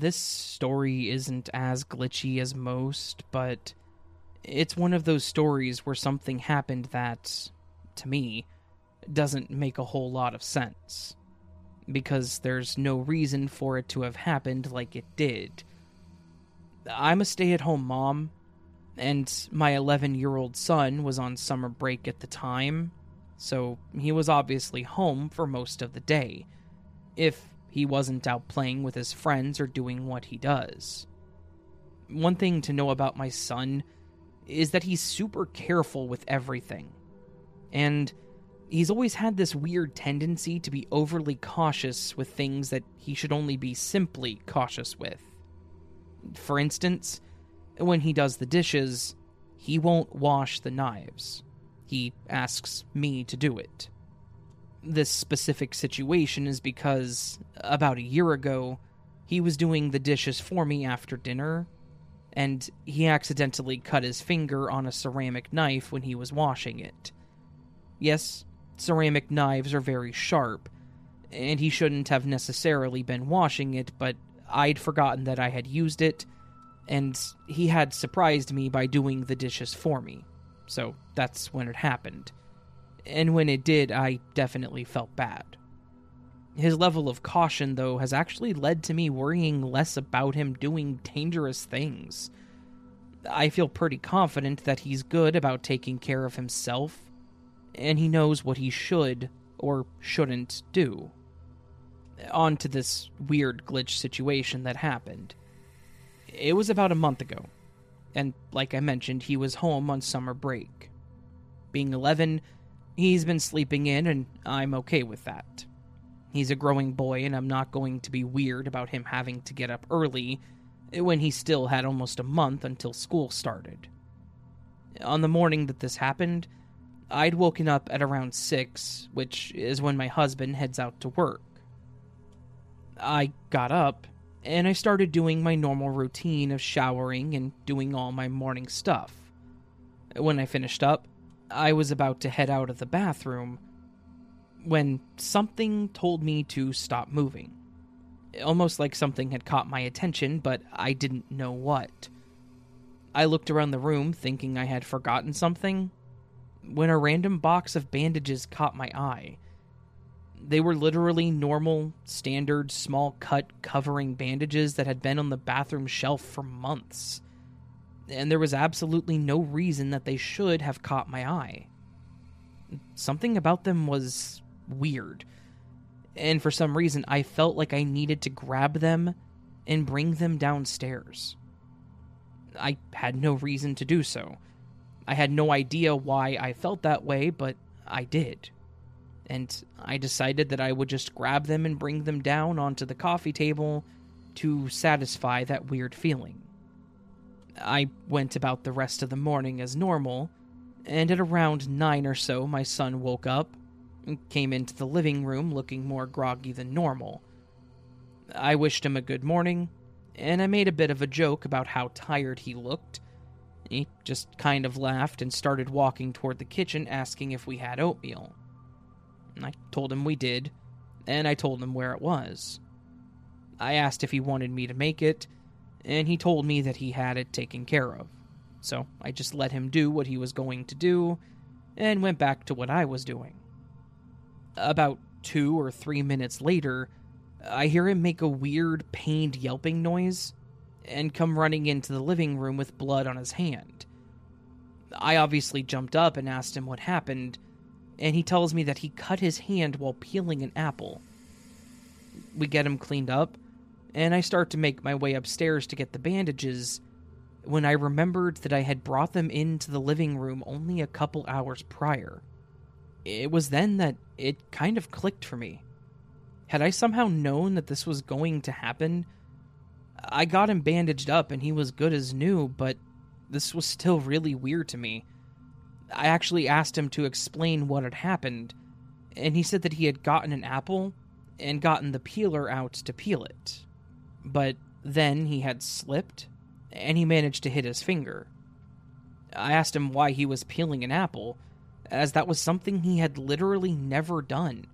This story isn't as glitchy as most, but it's one of those stories where something happened that, to me, doesn't make a whole lot of sense. Because there's no reason for it to have happened like it did. I'm a stay at home mom, and my 11 year old son was on summer break at the time, so he was obviously home for most of the day, if he wasn't out playing with his friends or doing what he does. One thing to know about my son is that he's super careful with everything. And he's always had this weird tendency to be overly cautious with things that he should only be simply cautious with. For instance, when he does the dishes, he won't wash the knives. He asks me to do it. This specific situation is because, about a year ago, he was doing the dishes for me after dinner, and he accidentally cut his finger on a ceramic knife when he was washing it. Yes, ceramic knives are very sharp, and he shouldn't have necessarily been washing it, but I'd forgotten that I had used it, and he had surprised me by doing the dishes for me. So that's when it happened. And when it did, I definitely felt bad. His level of caution, though, has actually led to me worrying less about him doing dangerous things. I feel pretty confident that he's good about taking care of himself, and he knows what he should or shouldn't do. On to this weird glitch situation that happened. It was about a month ago, and like I mentioned, he was home on summer break. Being 11, he's been sleeping in, and I'm okay with that. He's a growing boy, and I'm not going to be weird about him having to get up early when he still had almost a month until school started. On the morning that this happened, I'd woken up at around 6, which is when my husband heads out to work. I got up, and I started doing my normal routine of showering and doing all my morning stuff. When I finished up, I was about to head out of the bathroom when something told me to stop moving. Almost like something had caught my attention, but I didn't know what. I looked around the room thinking I had forgotten something when a random box of bandages caught my eye. They were literally normal, standard, small cut covering bandages that had been on the bathroom shelf for months. And there was absolutely no reason that they should have caught my eye. Something about them was weird. And for some reason, I felt like I needed to grab them and bring them downstairs. I had no reason to do so. I had no idea why I felt that way, but I did. And I decided that I would just grab them and bring them down onto the coffee table to satisfy that weird feeling. I went about the rest of the morning as normal, and at around nine or so, my son woke up came into the living room looking more groggy than normal. I wished him a good morning, and I made a bit of a joke about how tired he looked. He just kind of laughed and started walking toward the kitchen asking if we had oatmeal. I told him we did, and I told him where it was. I asked if he wanted me to make it, and he told me that he had it taken care of. So I just let him do what he was going to do and went back to what I was doing. About two or three minutes later, I hear him make a weird, pained yelping noise and come running into the living room with blood on his hand. I obviously jumped up and asked him what happened, and he tells me that he cut his hand while peeling an apple. We get him cleaned up, and I start to make my way upstairs to get the bandages when I remembered that I had brought them into the living room only a couple hours prior. It was then that it kind of clicked for me. Had I somehow known that this was going to happen, I got him bandaged up and he was good as new, but this was still really weird to me. I actually asked him to explain what had happened, and he said that he had gotten an apple and gotten the peeler out to peel it. But then he had slipped, and he managed to hit his finger. I asked him why he was peeling an apple, as that was something he had literally never done,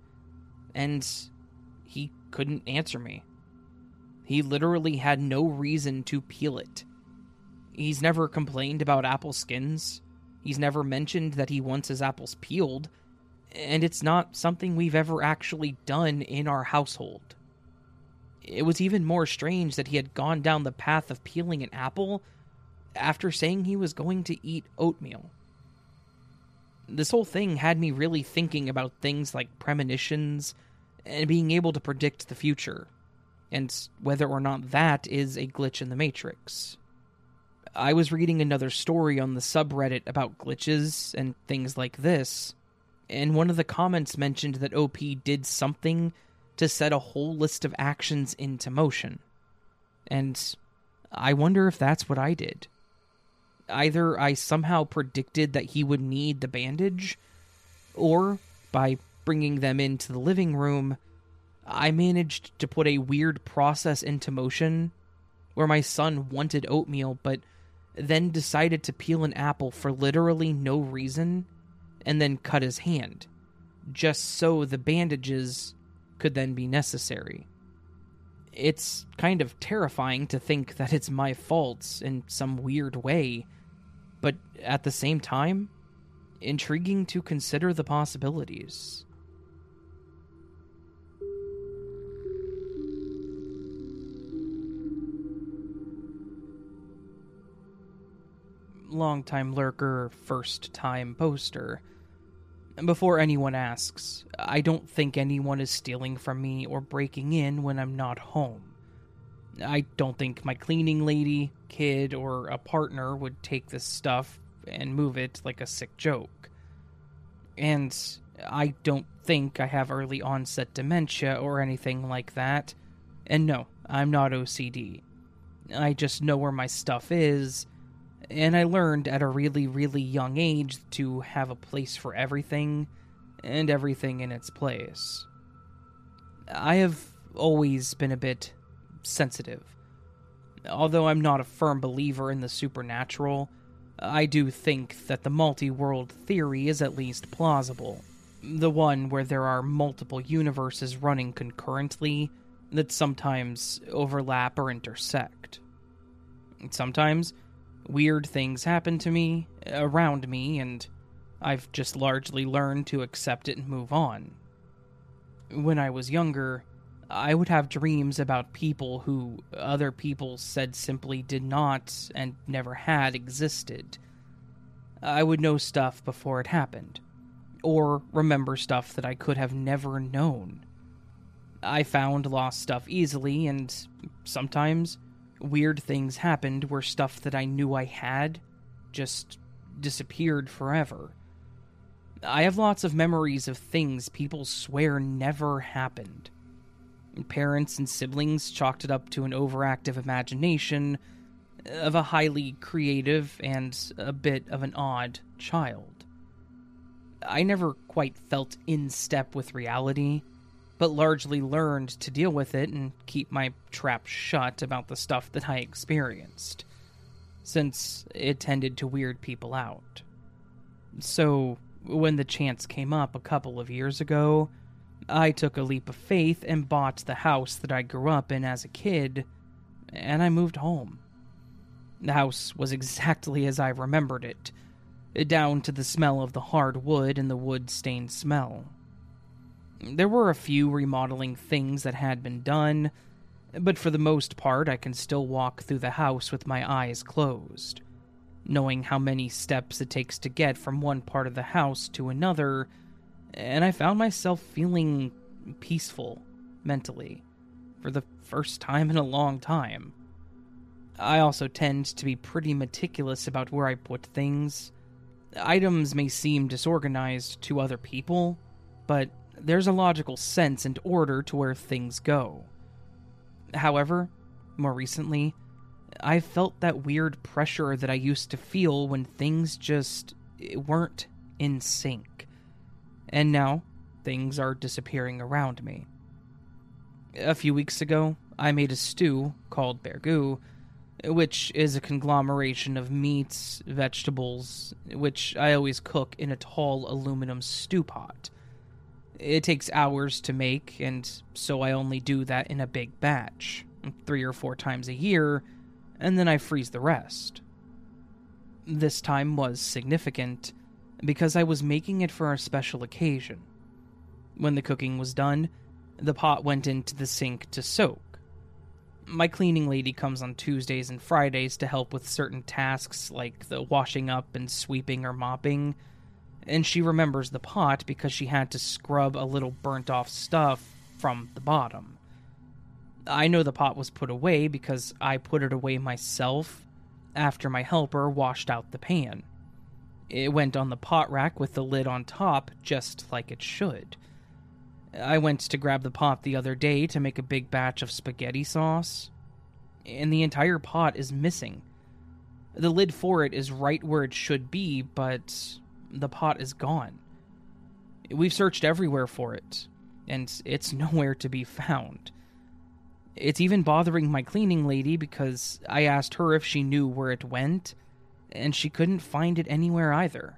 and he couldn't answer me. He literally had no reason to peel it. He's never complained about apple skins. He's never mentioned that he wants his apples peeled, and it's not something we've ever actually done in our household. It was even more strange that he had gone down the path of peeling an apple after saying he was going to eat oatmeal. This whole thing had me really thinking about things like premonitions and being able to predict the future, and whether or not that is a glitch in the Matrix. I was reading another story on the subreddit about glitches and things like this, and one of the comments mentioned that OP did something to set a whole list of actions into motion. And I wonder if that's what I did. Either I somehow predicted that he would need the bandage, or by bringing them into the living room, I managed to put a weird process into motion where my son wanted oatmeal but then decided to peel an apple for literally no reason and then cut his hand, just so the bandages could then be necessary. It's kind of terrifying to think that it's my fault in some weird way, but at the same time, intriguing to consider the possibilities. Long-time lurker, first time poster. Before anyone asks, I don't think anyone is stealing from me or breaking in when I'm not home. I don't think my cleaning lady, kid, or a partner would take this stuff and move it like a sick joke. And I don't think I have early onset dementia or anything like that. And no, I'm not OCD. I just know where my stuff is and I learned at a really, really young age to have a place for everything and everything in its place. I have always been a bit sensitive. Although I'm not a firm believer in the supernatural, I do think that the multi world theory is at least plausible. The one where there are multiple universes running concurrently that sometimes overlap or intersect. Sometimes weird things happen to me, around me, and I've just largely learned to accept it and move on. When I was younger, I would have dreams about people who other people said simply did not and never had existed. I would know stuff before it happened, or remember stuff that I could have never known. I found lost stuff easily, and sometimes weird things happened where stuff that I knew I had just disappeared forever. I have lots of memories of things people swear never happened. Parents and siblings chalked it up to an overactive imagination of a highly creative and a bit of an odd child. I never quite felt in step with reality but largely learned to deal with it and keep my trap shut about the stuff that I experienced, since it tended to weird people out. So, when the chance came up a couple of years ago, I took a leap of faith and bought the house that I grew up in as a kid, and I moved home. The house was exactly as I remembered it, down to the smell of the hard wood and the wood stained smell. There were a few remodeling things that had been done, but for the most part, I can still walk through the house with my eyes closed. Knowing how many steps it takes to get from one part of the house to another, and I found myself feeling peaceful mentally for the first time in a long time. I also tend to be pretty meticulous about where I put things. Items may seem disorganized to other people, but there's a logical sense and order to where things go. However, more recently, I felt that weird pressure that I used to feel when things just weren't in sync. And now, things are disappearing around me. A few weeks ago, I made a stew called burgoo, which is a conglomeration of meats, vegetables, which I always cook in a tall aluminum stew pot. It takes hours to make, and so I only do that in a big batch, three or four times a year, and then I freeze the rest. This time was significant because I was making it for a special occasion. When the cooking was done, the pot went into the sink to soak. My cleaning lady comes on Tuesdays and Fridays to help with certain tasks like the washing up and sweeping or mopping, and she remembers the pot because she had to scrub a little burnt off stuff from the bottom. I know the pot was put away because I put it away myself after my helper washed out the pan. It went on the pot rack with the lid on top, just like it should. I went to grab the pot the other day to make a big batch of spaghetti sauce, and the entire pot is missing. The lid for it is right where it should be, but the pot is gone. We've searched everywhere for it, and it's nowhere to be found. It's even bothering my cleaning lady because I asked her if she knew where it went, and she couldn't find it anywhere either.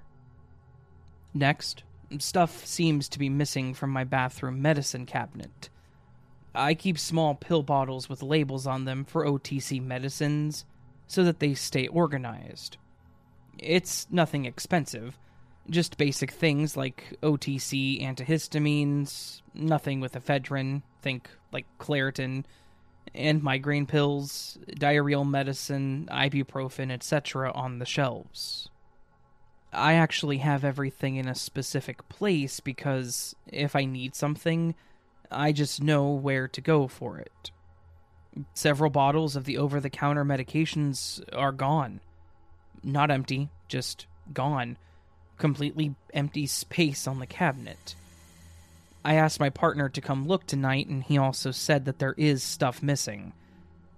Next, stuff seems to be missing from my bathroom medicine cabinet. I keep small pill bottles with labels on them for OTC medicines so that they stay organized. It's nothing expensive, just basic things like OTC antihistamines, nothing with ephedrine, think like Claritin, and migraine pills, diarrheal medicine, ibuprofen, etc. on the shelves. I actually have everything in a specific place because if I need something, I just know where to go for it. Several bottles of the over the counter medications are gone. Not empty, just gone. Completely empty space on the cabinet. I asked my partner to come look tonight, and he also said that there is stuff missing.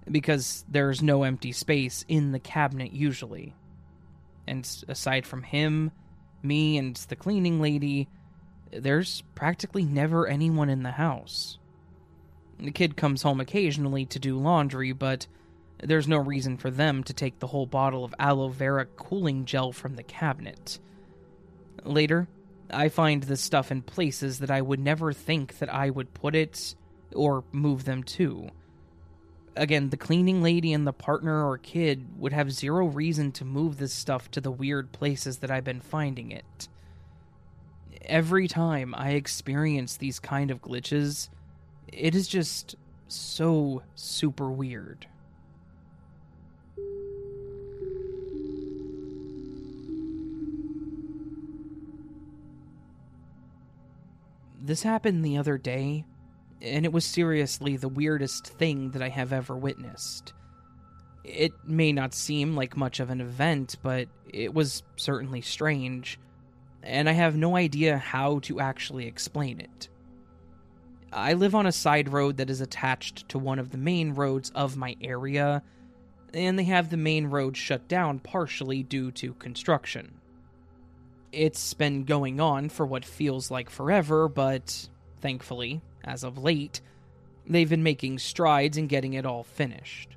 Because there's no empty space in the cabinet usually. And aside from him, me, and the cleaning lady, there's practically never anyone in the house. The kid comes home occasionally to do laundry, but there's no reason for them to take the whole bottle of aloe vera cooling gel from the cabinet. Later, I find this stuff in places that I would never think that I would put it or move them to. Again, the cleaning lady and the partner or kid would have zero reason to move this stuff to the weird places that I've been finding it. Every time I experience these kind of glitches, it is just so super weird. This happened the other day, and it was seriously the weirdest thing that I have ever witnessed. It may not seem like much of an event, but it was certainly strange, and I have no idea how to actually explain it. I live on a side road that is attached to one of the main roads of my area, and they have the main road shut down partially due to construction. It's been going on for what feels like forever, but thankfully, as of late, they've been making strides in getting it all finished.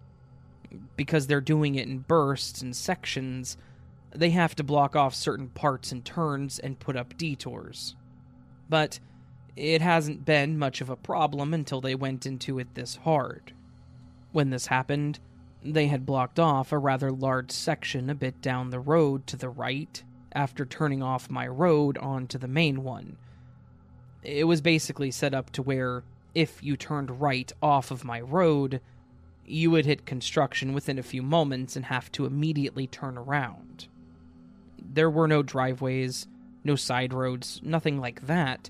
Because they're doing it in bursts and sections, they have to block off certain parts and turns and put up detours. But it hasn't been much of a problem until they went into it this hard. When this happened, they had blocked off a rather large section a bit down the road to the right after turning off my road onto the main one. It was basically set up to where, if you turned right off of my road, you would hit construction within a few moments and have to immediately turn around. There were no driveways, no side roads, nothing like that,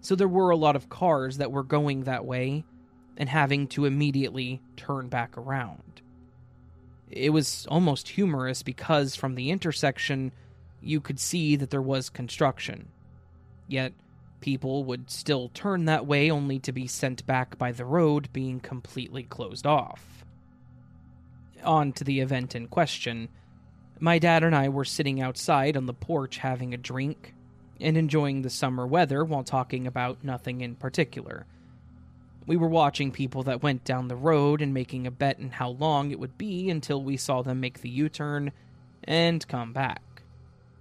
so there were a lot of cars that were going that way and having to immediately turn back around. It was almost humorous because from the intersection, you could see that there was construction. Yet, people would still turn that way only to be sent back by the road being completely closed off. On to the event in question. My dad and I were sitting outside on the porch having a drink and enjoying the summer weather while talking about nothing in particular. We were watching people that went down the road and making a bet on how long it would be until we saw them make the U turn and come back.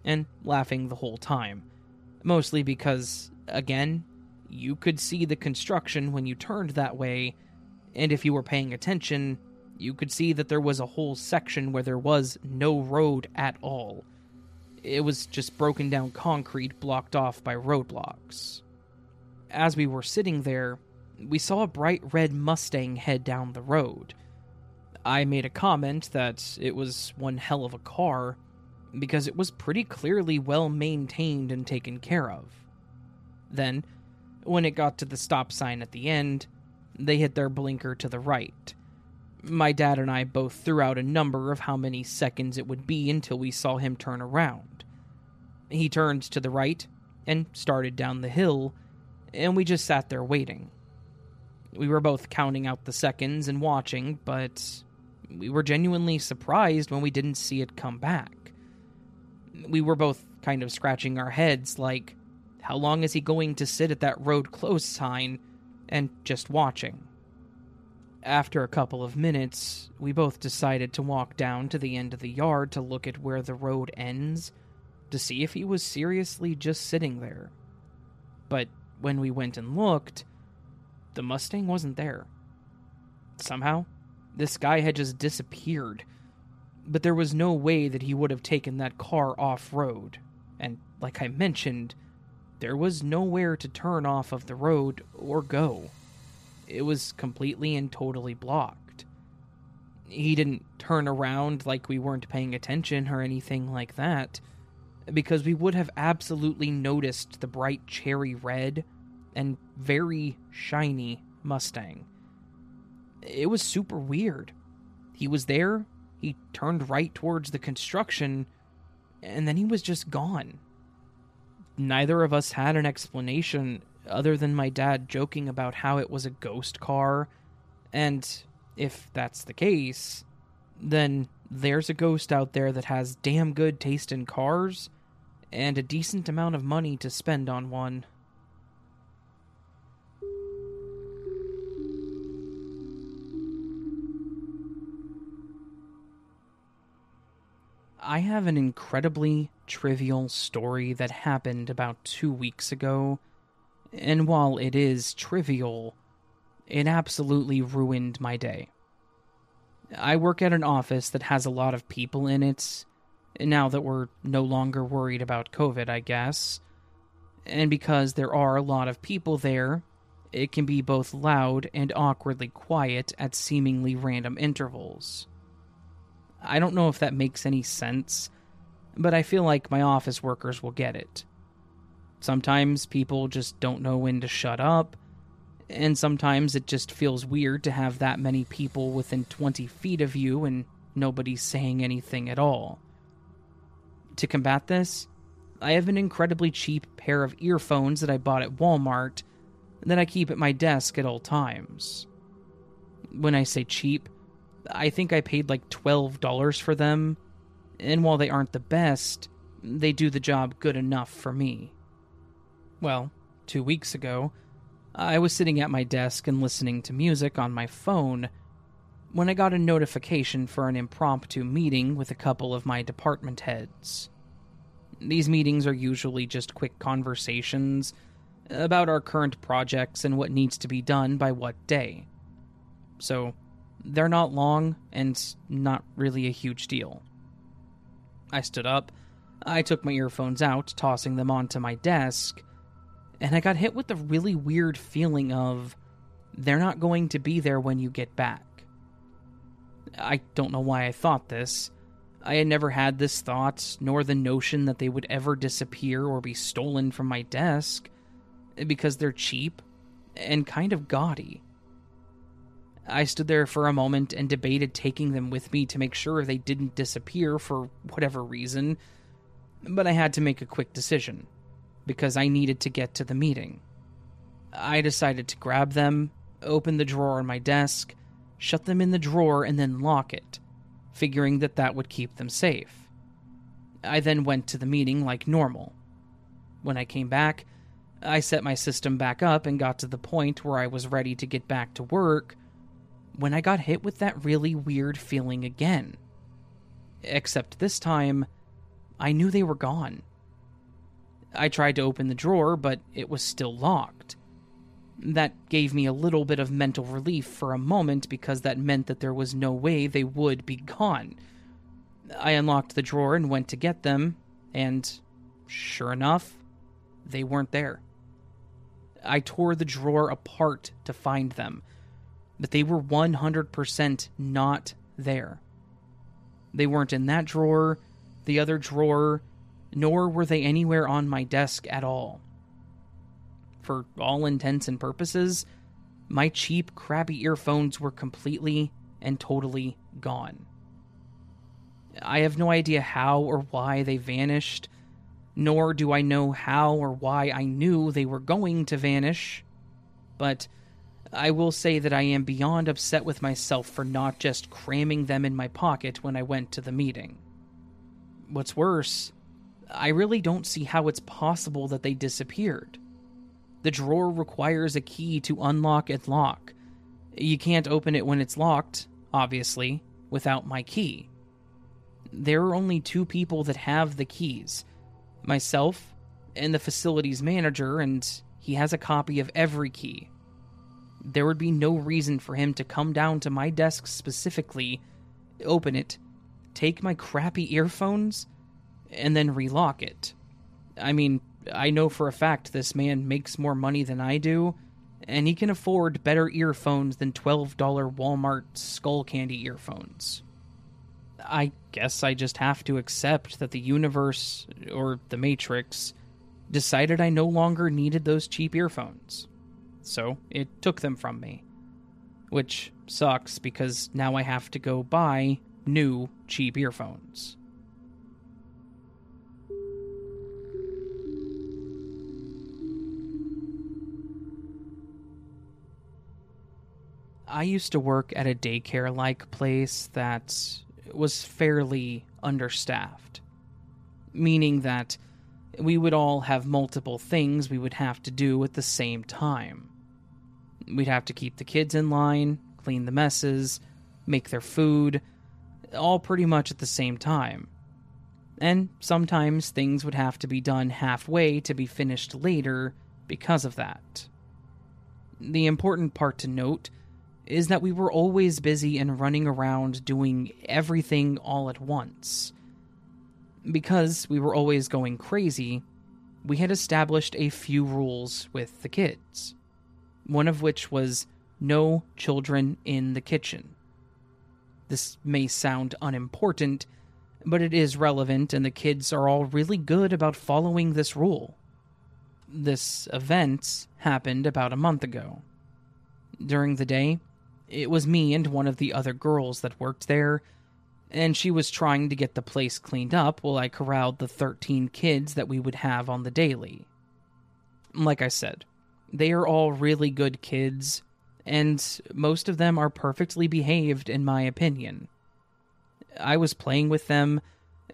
And laughing the whole time. Mostly because, again, you could see the construction when you turned that way, and if you were paying attention, you could see that there was a whole section where there was no road at all. It was just broken down concrete blocked off by roadblocks. As we were sitting there, we saw a bright red Mustang head down the road. I made a comment that it was one hell of a car because it was pretty clearly well maintained and taken care of. Then, when it got to the stop sign at the end, they hit their blinker to the right. My dad and I both threw out a number of how many seconds it would be until we saw him turn around. He turned to the right and started down the hill, and we just sat there waiting. We were both counting out the seconds and watching, but we were genuinely surprised when we didn't see it come back. We were both kind of scratching our heads, like, how long is he going to sit at that road closed sign and just watching? After a couple of minutes, we both decided to walk down to the end of the yard to look at where the road ends to see if he was seriously just sitting there. But when we went and looked, the Mustang wasn't there. Somehow, this guy had just disappeared. But there was no way that he would have taken that car off road. And like I mentioned, there was nowhere to turn off of the road or go. It was completely and totally blocked. He didn't turn around like we weren't paying attention or anything like that because we would have absolutely noticed the bright cherry red and very shiny Mustang. It was super weird. He was there, he turned right towards the construction, and then he was just gone. Neither of us had an explanation other than my dad joking about how it was a ghost car, and if that's the case, then there's a ghost out there that has damn good taste in cars and a decent amount of money to spend on one. I have an incredibly trivial story that happened about two weeks ago, and while it is trivial, it absolutely ruined my day. I work at an office that has a lot of people in it, now that we're no longer worried about COVID, I guess. And because there are a lot of people there, it can be both loud and awkwardly quiet at seemingly random intervals. I don't know if that makes any sense, but I feel like my office workers will get it. Sometimes people just don't know when to shut up, and sometimes it just feels weird to have that many people within 20 feet of you and nobody's saying anything at all. To combat this, I have an incredibly cheap pair of earphones that I bought at Walmart that I keep at my desk at all times. When I say cheap, I think I paid like $12 for them, and while they aren't the best, they do the job good enough for me. Well, two weeks ago, I was sitting at my desk and listening to music on my phone when I got a notification for an impromptu meeting with a couple of my department heads. These meetings are usually just quick conversations about our current projects and what needs to be done by what day. So, they're not long and not really a huge deal. I stood up, I took my earphones out, tossing them onto my desk, and I got hit with the really weird feeling of they're not going to be there when you get back. I don't know why I thought this. I had never had this thought, nor the notion that they would ever disappear or be stolen from my desk, because they're cheap and kind of gaudy. I stood there for a moment and debated taking them with me to make sure they didn't disappear for whatever reason, but I had to make a quick decision, because I needed to get to the meeting. I decided to grab them, open the drawer on my desk, shut them in the drawer, and then lock it, figuring that that would keep them safe. I then went to the meeting like normal. When I came back, I set my system back up and got to the point where I was ready to get back to work when I got hit with that really weird feeling again. Except this time, I knew they were gone. I tried to open the drawer, but it was still locked. That gave me a little bit of mental relief for a moment because that meant that there was no way they would be gone. I unlocked the drawer and went to get them, and sure enough, they weren't there. I tore the drawer apart to find them, but they were 100% not there. They weren't in that drawer, the other drawer, nor were they anywhere on my desk at all. For all intents and purposes, my cheap, crappy earphones were completely and totally gone. I have no idea how or why they vanished, nor do I know how or why I knew they were going to vanish, but I will say that I am beyond upset with myself for not just cramming them in my pocket when I went to the meeting. What's worse, I really don't see how it's possible that they disappeared. The drawer requires a key to unlock and lock. You can't open it when it's locked, obviously, without my key. There are only two people that have the keys myself and the facilities manager, and he has a copy of every key. There would be no reason for him to come down to my desk specifically, open it, take my crappy earphones, and then relock it. I mean, I know for a fact this man makes more money than I do, and he can afford better earphones than $12 Walmart Skullcandy earphones. I guess I just have to accept that the universe, or the Matrix, decided I no longer needed those cheap earphones. So it took them from me. Which sucks because now I have to go buy new cheap earphones. I used to work at a daycare like place that was fairly understaffed, meaning that we would all have multiple things we would have to do at the same time. We'd have to keep the kids in line, clean the messes, make their food, all pretty much at the same time. And sometimes things would have to be done halfway to be finished later because of that. The important part to note is that we were always busy and running around doing everything all at once. Because we were always going crazy, we had established a few rules with the kids. One of which was no children in the kitchen. This may sound unimportant, but it is relevant, and the kids are all really good about following this rule. This event happened about a month ago. During the day, it was me and one of the other girls that worked there, and she was trying to get the place cleaned up while I corralled the 13 kids that we would have on the daily. Like I said, they are all really good kids, and most of them are perfectly behaved, in my opinion. I was playing with them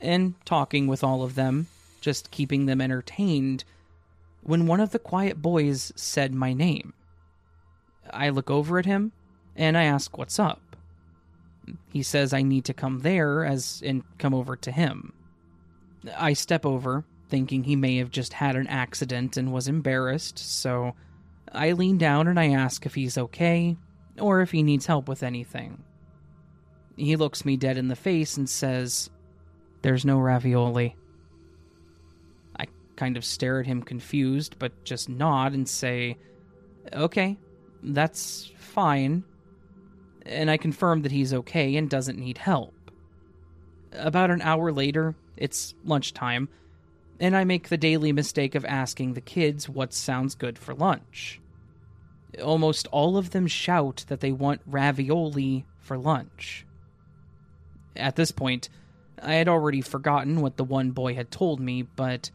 and talking with all of them, just keeping them entertained, when one of the quiet boys said my name. I look over at him and I ask what's up. He says I need to come there as and come over to him. I step over, thinking he may have just had an accident and was embarrassed, so I lean down and I ask if he's okay or if he needs help with anything. He looks me dead in the face and says, There's no ravioli. I kind of stare at him confused, but just nod and say, Okay, that's fine and I confirm that he's okay and doesn't need help. About an hour later, it's lunchtime, and I make the daily mistake of asking the kids what sounds good for lunch. Almost all of them shout that they want ravioli for lunch. At this point, I had already forgotten what the one boy had told me, but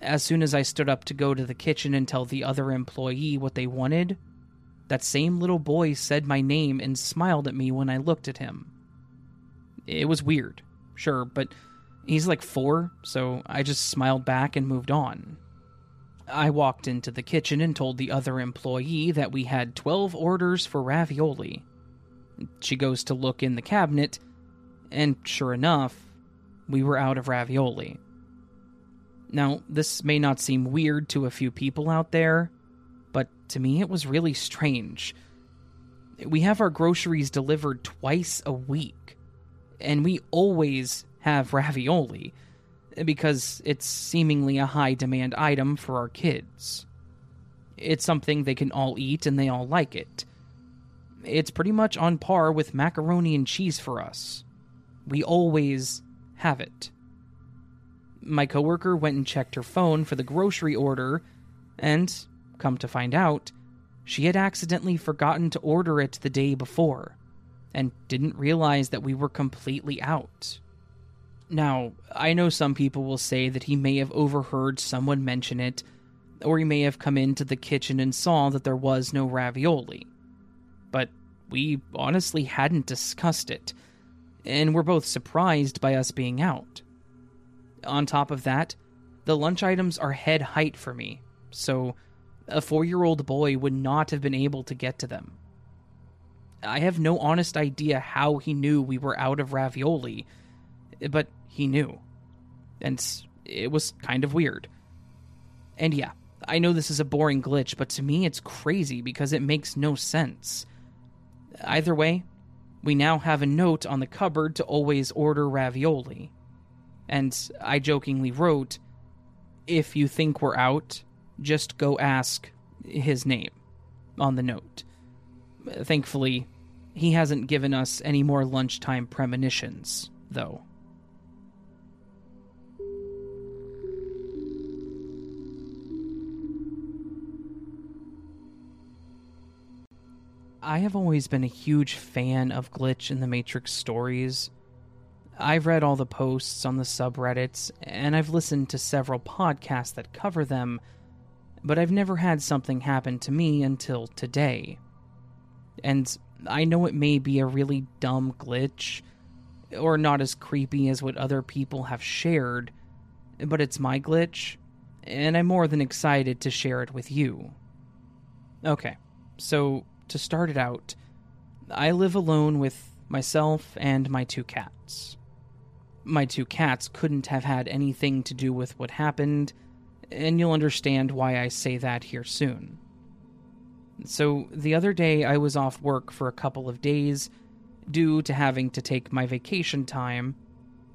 as soon as I stood up to go to the kitchen and tell the other employee what they wanted, that same little boy said my name and smiled at me when I looked at him. It was weird, sure, but he's like four, so I just smiled back and moved on. I walked into the kitchen and told the other employee that we had 12 orders for ravioli. She goes to look in the cabinet, and sure enough, we were out of ravioli. Now, this may not seem weird to a few people out there, but to me it was really strange. We have our groceries delivered twice a week, and we always have ravioli because it's seemingly a high demand item for our kids. It's something they can all eat and they all like it. It's pretty much on par with macaroni and cheese for us. We always have it. My coworker went and checked her phone for the grocery order, and, come to find out, she had accidentally forgotten to order it the day before, and didn't realize that we were completely out. Now, I know some people will say that he may have overheard someone mention it, or he may have come into the kitchen and saw that there was no ravioli. But we honestly hadn't discussed it, and were both surprised by us being out. On top of that, the lunch items are head height for me, so a four year old boy would not have been able to get to them. I have no honest idea how he knew we were out of ravioli, but he knew. And it was kind of weird. And yeah, I know this is a boring glitch, but to me it's crazy because it makes no sense. Either way, we now have a note on the cupboard to always order ravioli. And I jokingly wrote, If you think we're out, just go ask his name on the note. Thankfully, he hasn't given us any more lunchtime premonitions, though. I have always been a huge fan of Glitch in the Matrix stories. I've read all the posts on the subreddits, and I've listened to several podcasts that cover them, but I've never had something happen to me until today. And I know it may be a really dumb glitch, or not as creepy as what other people have shared, but it's my glitch, and I'm more than excited to share it with you. Okay, so to start it out, I live alone with myself and my two cats. My two cats couldn't have had anything to do with what happened, and you'll understand why I say that here soon. So, the other day I was off work for a couple of days due to having to take my vacation time,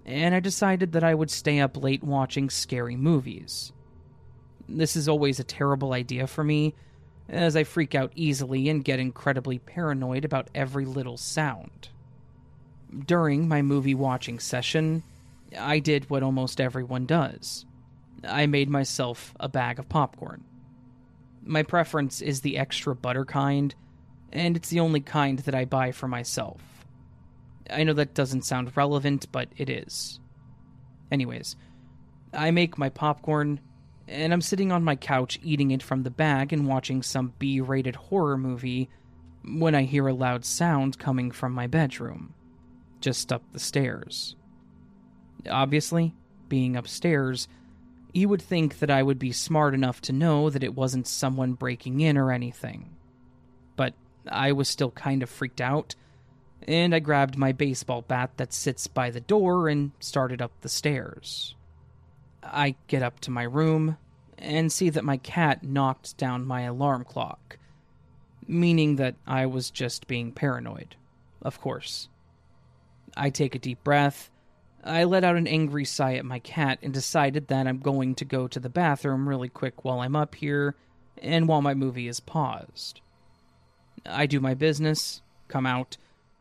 and I decided that I would stay up late watching scary movies. This is always a terrible idea for me as I freak out easily and get incredibly paranoid about every little sound. During my movie watching session, I did what almost everyone does I made myself a bag of popcorn. My preference is the extra butter kind, and it's the only kind that I buy for myself. I know that doesn't sound relevant, but it is. Anyways, I make my popcorn and I'm sitting on my couch eating it from the bag and watching some B rated horror movie when I hear a loud sound coming from my bedroom, just up the stairs. Obviously, being upstairs, you would think that I would be smart enough to know that it wasn't someone breaking in or anything. But I was still kind of freaked out, and I grabbed my baseball bat that sits by the door and started up the stairs. I get up to my room and see that my cat knocked down my alarm clock, meaning that I was just being paranoid, of course. I take a deep breath. I let out an angry sigh at my cat and decided that I'm going to go to the bathroom really quick while I'm up here and while my movie is paused. I do my business, come out,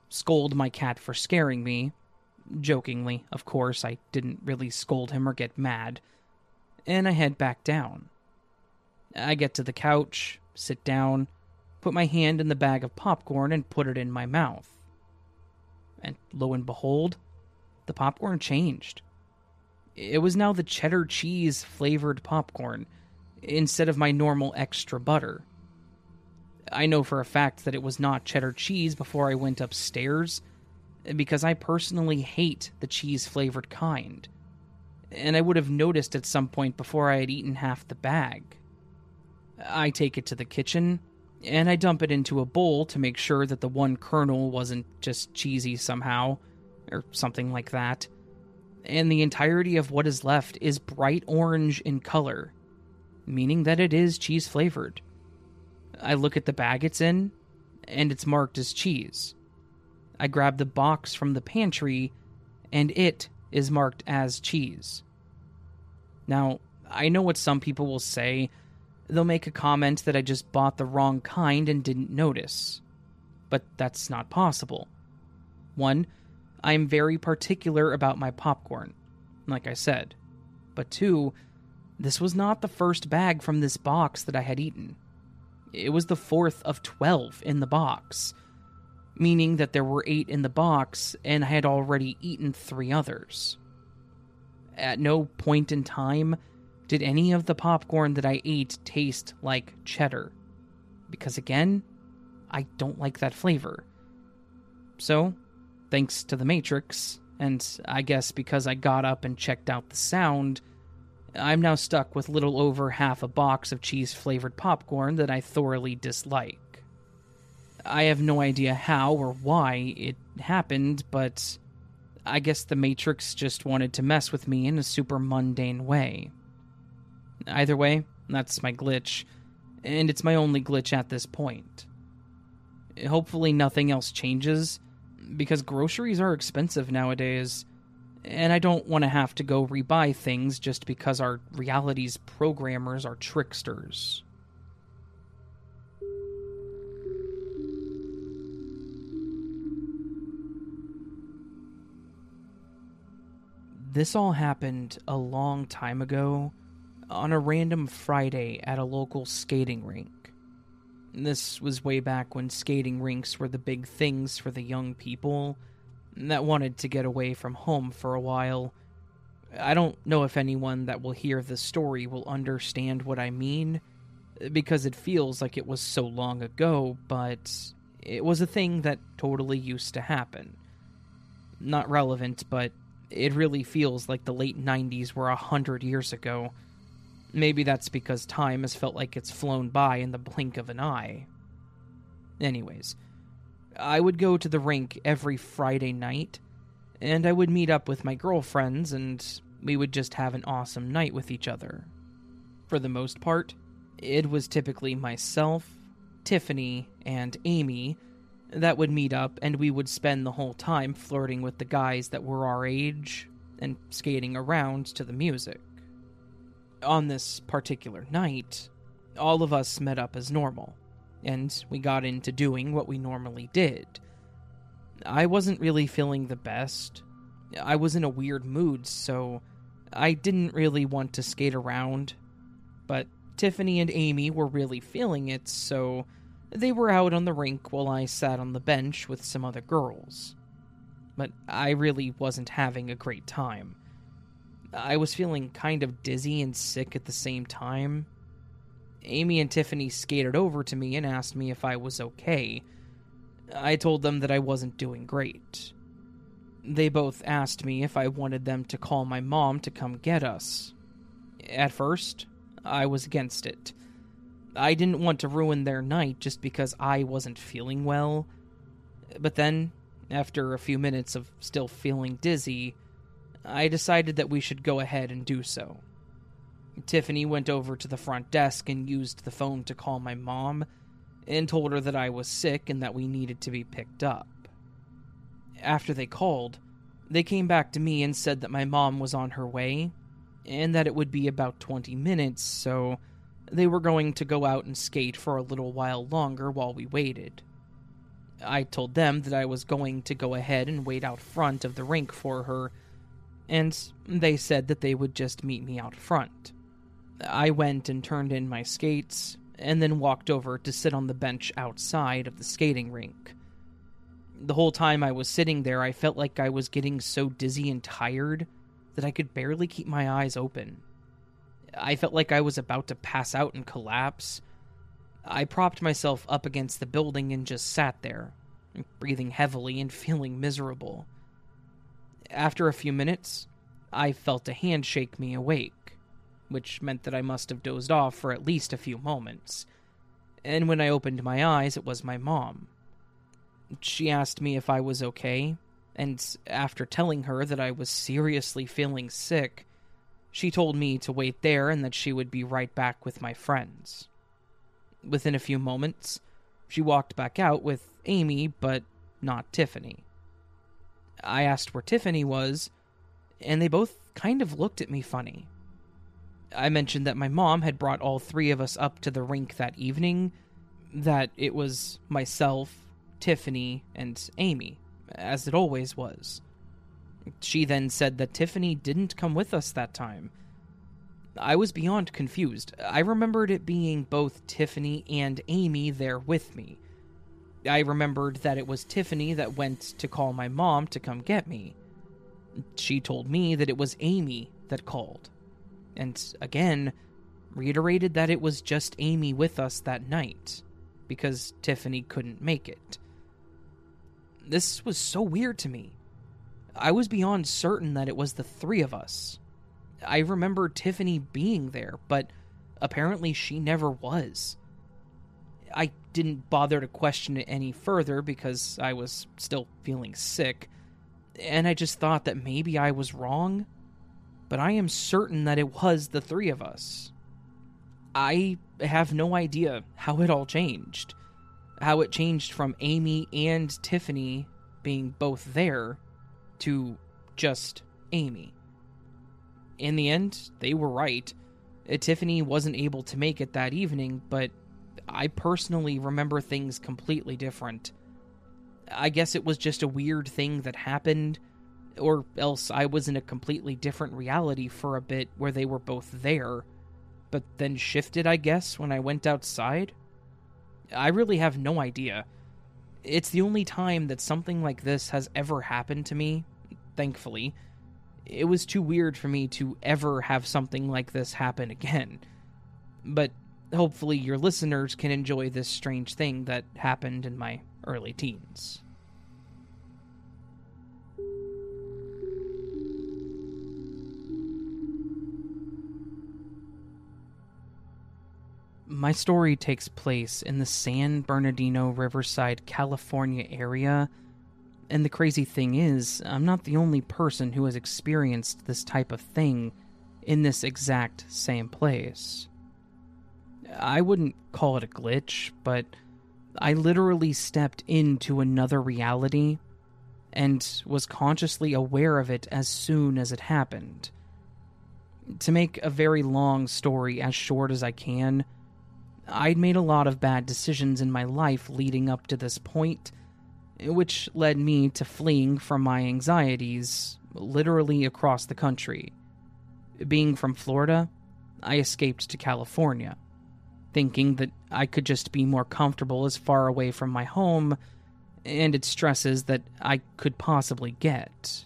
scold my cat for scaring me, Jokingly, of course, I didn't really scold him or get mad. And I head back down. I get to the couch, sit down, put my hand in the bag of popcorn, and put it in my mouth. And lo and behold, the popcorn changed. It was now the cheddar cheese flavored popcorn instead of my normal extra butter. I know for a fact that it was not cheddar cheese before I went upstairs because I personally hate the cheese flavored kind. And I would have noticed at some point before I had eaten half the bag. I take it to the kitchen and I dump it into a bowl to make sure that the one kernel wasn't just cheesy somehow, or something like that. And the entirety of what is left is bright orange in color, meaning that it is cheese flavored. I look at the bag it's in, and it's marked as cheese. I grab the box from the pantry, and it is marked as cheese. Now, I know what some people will say they'll make a comment that I just bought the wrong kind and didn't notice. But that's not possible. One, I am very particular about my popcorn, like I said. But two, this was not the first bag from this box that I had eaten. It was the fourth of 12 in the box, meaning that there were eight in the box and I had already eaten three others. At no point in time did any of the popcorn that I ate taste like cheddar? Because again, I don't like that flavor. So, thanks to the Matrix, and I guess because I got up and checked out the sound, I'm now stuck with little over half a box of cheese flavored popcorn that I thoroughly dislike. I have no idea how or why it happened, but I guess the Matrix just wanted to mess with me in a super mundane way. Either way, that's my glitch, and it's my only glitch at this point. Hopefully, nothing else changes, because groceries are expensive nowadays, and I don't want to have to go rebuy things just because our reality's programmers are tricksters. This all happened a long time ago on a random Friday at a local skating rink. This was way back when skating rinks were the big things for the young people that wanted to get away from home for a while. I don't know if anyone that will hear this story will understand what I mean, because it feels like it was so long ago, but it was a thing that totally used to happen. Not relevant, but it really feels like the late 90s were a hundred years ago Maybe that's because time has felt like it's flown by in the blink of an eye. Anyways, I would go to the rink every Friday night, and I would meet up with my girlfriends, and we would just have an awesome night with each other. For the most part, it was typically myself, Tiffany, and Amy that would meet up, and we would spend the whole time flirting with the guys that were our age and skating around to the music on this particular night, all of us met up as normal, and we got into doing what we normally did. I wasn't really feeling the best. I was in a weird mood, so I didn't really want to skate around. But Tiffany and Amy were really feeling it, so they were out on the rink while I sat on the bench with some other girls. But I really wasn't having a great time. I was feeling kind of dizzy and sick at the same time. Amy and Tiffany skated over to me and asked me if I was okay. I told them that I wasn't doing great. They both asked me if I wanted them to call my mom to come get us. At first, I was against it. I didn't want to ruin their night just because I wasn't feeling well. But then, after a few minutes of still feeling dizzy, I decided that we should go ahead and do so. Tiffany went over to the front desk and used the phone to call my mom and told her that I was sick and that we needed to be picked up. After they called, they came back to me and said that my mom was on her way and that it would be about 20 minutes, so they were going to go out and skate for a little while longer while we waited. I told them that I was going to go ahead and wait out front of the rink for her and they said that they would just meet me out front. I went and turned in my skates, and then walked over to sit on the bench outside of the skating rink. The whole time I was sitting there, I felt like I was getting so dizzy and tired that I could barely keep my eyes open. I felt like I was about to pass out and collapse. I propped myself up against the building and just sat there, breathing heavily and feeling miserable. After a few minutes, I felt a hand shake me awake, which meant that I must have dozed off for at least a few moments. And when I opened my eyes, it was my mom. She asked me if I was okay, and after telling her that I was seriously feeling sick, she told me to wait there and that she would be right back with my friends. Within a few moments, she walked back out with Amy, but not Tiffany. I asked where Tiffany was, and they both kind of looked at me funny. I mentioned that my mom had brought all three of us up to the rink that evening, that it was myself, Tiffany, and Amy, as it always was. She then said that Tiffany didn't come with us that time. I was beyond confused. I remembered it being both Tiffany and Amy there with me. I remembered that it was Tiffany that went to call my mom to come get me. She told me that it was Amy that called. And again, reiterated that it was just Amy with us that night, because Tiffany couldn't make it. This was so weird to me. I was beyond certain that it was the three of us. I remember Tiffany being there, but apparently she never was. I didn't bother to question it any further because I was still feeling sick, and I just thought that maybe I was wrong. But I am certain that it was the three of us. I have no idea how it all changed. How it changed from Amy and Tiffany being both there to just Amy. In the end, they were right. Uh, Tiffany wasn't able to make it that evening, but I personally remember things completely different. I guess it was just a weird thing that happened, or else I was in a completely different reality for a bit where they were both there, but then shifted, I guess, when I went outside? I really have no idea. It's the only time that something like this has ever happened to me, thankfully. It was too weird for me to ever have something like this happen again. But hopefully your listeners can enjoy this strange thing that happened in my early teens. My story takes place in the San Bernardino Riverside, California area. And the crazy thing is, I'm not the only person who has experienced this type of thing in this exact same place. I wouldn't call it a glitch, but I literally stepped into another reality and was consciously aware of it as soon as it happened. To make a very long story as short as I can, I'd made a lot of bad decisions in my life leading up to this point, which led me to fleeing from my anxieties literally across the country. Being from Florida, I escaped to California thinking that I could just be more comfortable as far away from my home and its stresses that I could possibly get.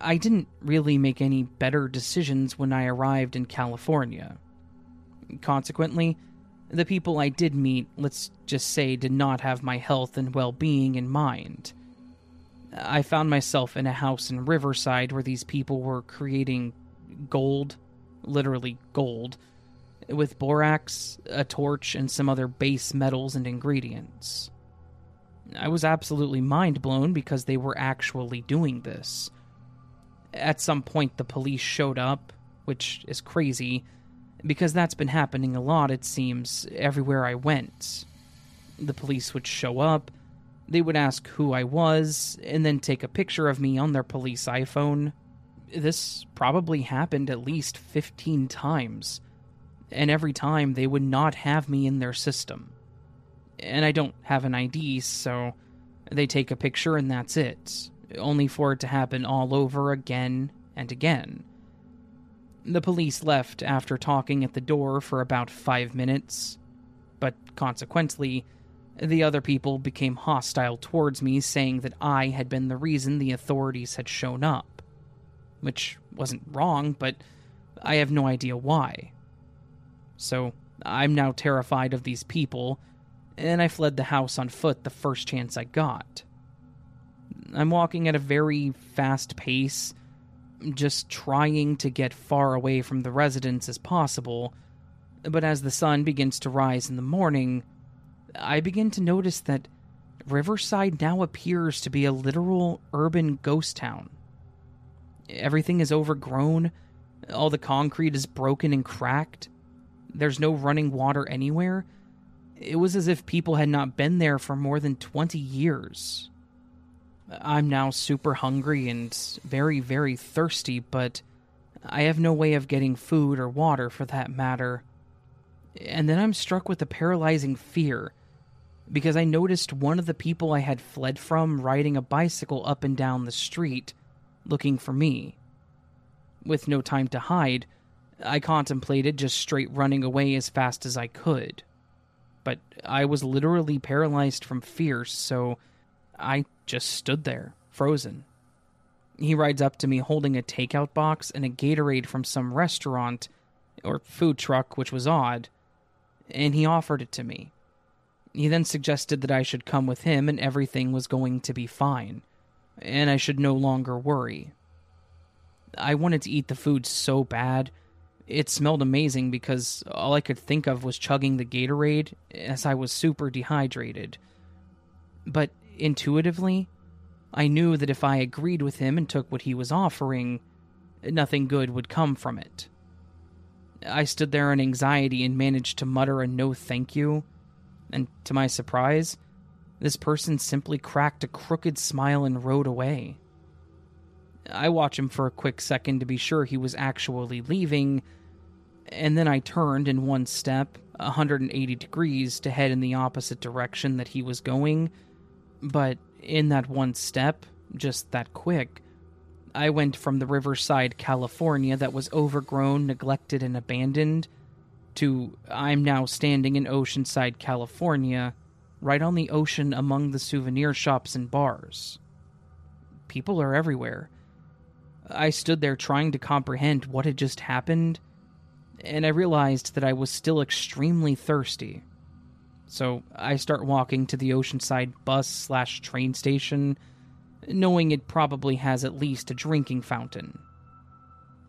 I didn't really make any better decisions when I arrived in California. Consequently, the people I did meet, let's just say, did not have my health and well being in mind. I found myself in a house in Riverside where these people were creating gold, literally gold, with borax, a torch, and some other base metals and ingredients. I was absolutely mind blown because they were actually doing this. At some point, the police showed up, which is crazy, because that's been happening a lot, it seems, everywhere I went. The police would show up, they would ask who I was, and then take a picture of me on their police iPhone. This probably happened at least 15 times and every time they would not have me in their system. And I don't have an ID, so they take a picture and that's it, only for it to happen all over again and again. The police left after talking at the door for about five minutes, but consequently, the other people became hostile towards me, saying that I had been the reason the authorities had shown up. Which wasn't wrong, but I have no idea why. So I'm now terrified of these people, and I fled the house on foot the first chance I got. I'm walking at a very fast pace, just trying to get far away from the residence as possible. But as the sun begins to rise in the morning, I begin to notice that Riverside now appears to be a literal urban ghost town. Everything is overgrown, all the concrete is broken and cracked. There's no running water anywhere. It was as if people had not been there for more than 20 years. I'm now super hungry and very, very thirsty, but I have no way of getting food or water for that matter. And then I'm struck with a paralyzing fear because I noticed one of the people I had fled from riding a bicycle up and down the street looking for me. With no time to hide, I contemplated just straight running away as fast as I could. But I was literally paralyzed from fear, so I just stood there, frozen. He rides up to me holding a takeout box and a Gatorade from some restaurant or food truck, which was odd, and he offered it to me. He then suggested that I should come with him and everything was going to be fine, and I should no longer worry. I wanted to eat the food so bad. It smelled amazing because all I could think of was chugging the Gatorade as I was super dehydrated. But intuitively, I knew that if I agreed with him and took what he was offering, nothing good would come from it. I stood there in anxiety and managed to mutter a no thank you, and to my surprise, this person simply cracked a crooked smile and rode away. I watched him for a quick second to be sure he was actually leaving, and then I turned in one step, 180 degrees, to head in the opposite direction that he was going but in that one step, just that quick, I went from the Riverside, California that was overgrown, neglected, and abandoned to I'm now standing in Oceanside, California, right on the ocean among the souvenir shops and bars. People are everywhere. I stood there trying to comprehend what had just happened, and I realized that I was still extremely thirsty. So I start walking to the Oceanside bus slash train station, knowing it probably has at least a drinking fountain.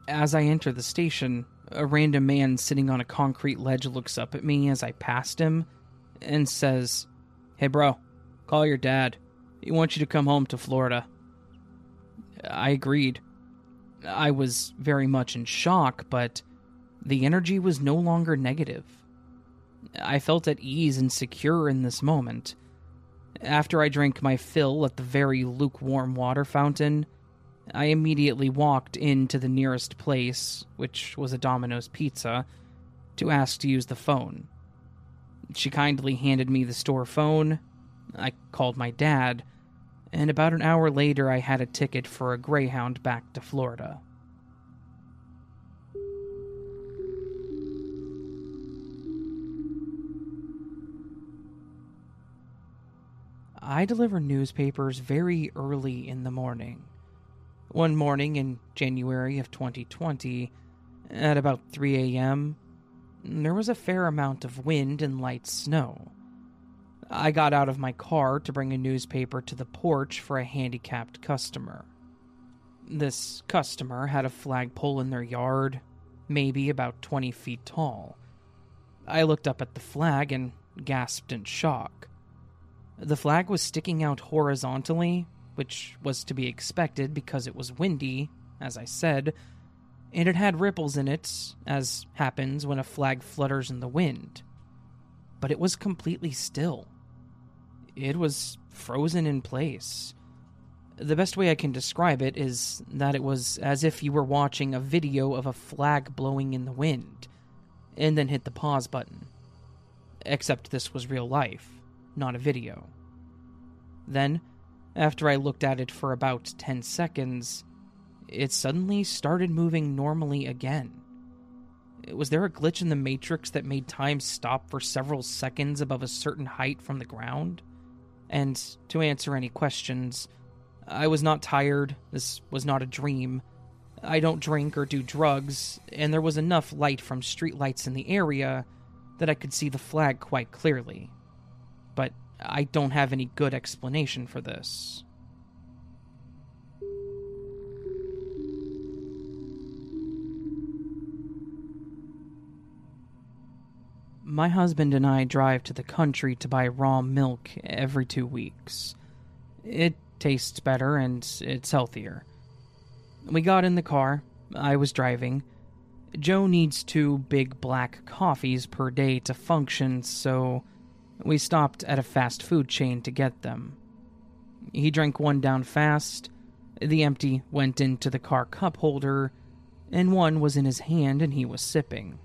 As I enter the station, a random man sitting on a concrete ledge looks up at me as I passed him and says, Hey, bro, call your dad. He wants you to come home to Florida. I agreed. I was very much in shock, but the energy was no longer negative. I felt at ease and secure in this moment. After I drank my fill at the very lukewarm water fountain, I immediately walked into the nearest place, which was a Domino's Pizza, to ask to use the phone. She kindly handed me the store phone. I called my dad, and about an hour later, I had a ticket for a Greyhound back to Florida. I deliver newspapers very early in the morning. One morning in January of 2020, at about 3 a.m., there was a fair amount of wind and light snow. I got out of my car to bring a newspaper to the porch for a handicapped customer. This customer had a flagpole in their yard, maybe about 20 feet tall. I looked up at the flag and gasped in shock. The flag was sticking out horizontally, which was to be expected because it was windy, as I said, and it had ripples in it, as happens when a flag flutters in the wind. But it was completely still. It was frozen in place. The best way I can describe it is that it was as if you were watching a video of a flag blowing in the wind, and then hit the pause button. Except this was real life not a video. Then, after I looked at it for about 10 seconds, it suddenly started moving normally again. Was there a glitch in the Matrix that made time stop for several seconds above a certain height from the ground? And to answer any questions, I was not tired, this was not a dream. I don't drink or do drugs, and there was enough light from streetlights in the area that I could see the flag quite clearly. I don't have any good explanation for this. My husband and I drive to the country to buy raw milk every two weeks. It tastes better and it's healthier. We got in the car. I was driving. Joe needs two big black coffees per day to function, so we stopped at a fast food chain to get them. He drank one down fast. The empty went into the car cup holder, and one was in his hand and he was sipping.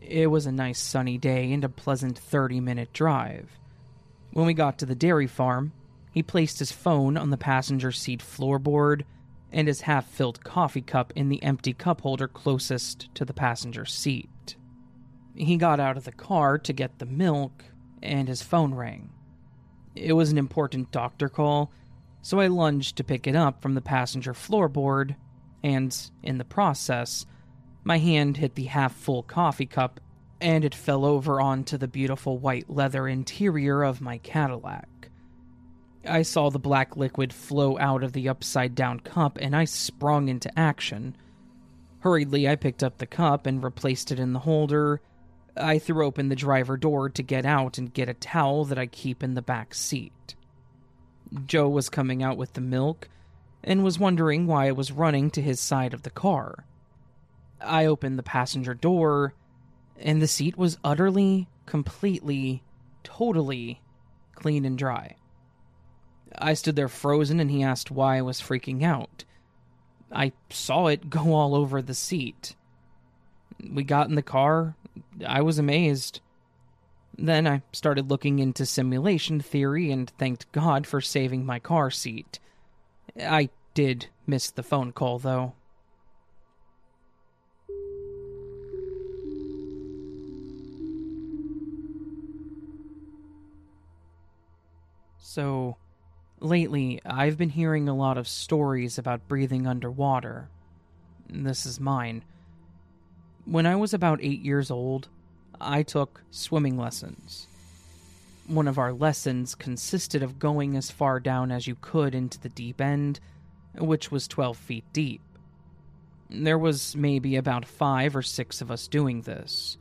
It was a nice sunny day and a pleasant 30 minute drive. When we got to the dairy farm, he placed his phone on the passenger seat floorboard and his half filled coffee cup in the empty cup holder closest to the passenger seat. He got out of the car to get the milk, and his phone rang. It was an important doctor call, so I lunged to pick it up from the passenger floorboard, and, in the process, my hand hit the half full coffee cup and it fell over onto the beautiful white leather interior of my Cadillac. I saw the black liquid flow out of the upside down cup and I sprung into action. Hurriedly, I picked up the cup and replaced it in the holder. I threw open the driver door to get out and get a towel that I keep in the back seat. Joe was coming out with the milk and was wondering why I was running to his side of the car. I opened the passenger door, and the seat was utterly, completely, totally clean and dry. I stood there frozen, and he asked why I was freaking out. I saw it go all over the seat. We got in the car. I was amazed. Then I started looking into simulation theory and thanked God for saving my car seat. I did miss the phone call, though. So, lately, I've been hearing a lot of stories about breathing underwater. This is mine. When I was about eight years old, I took swimming lessons. One of our lessons consisted of going as far down as you could into the deep end, which was 12 feet deep. There was maybe about five or six of us doing this.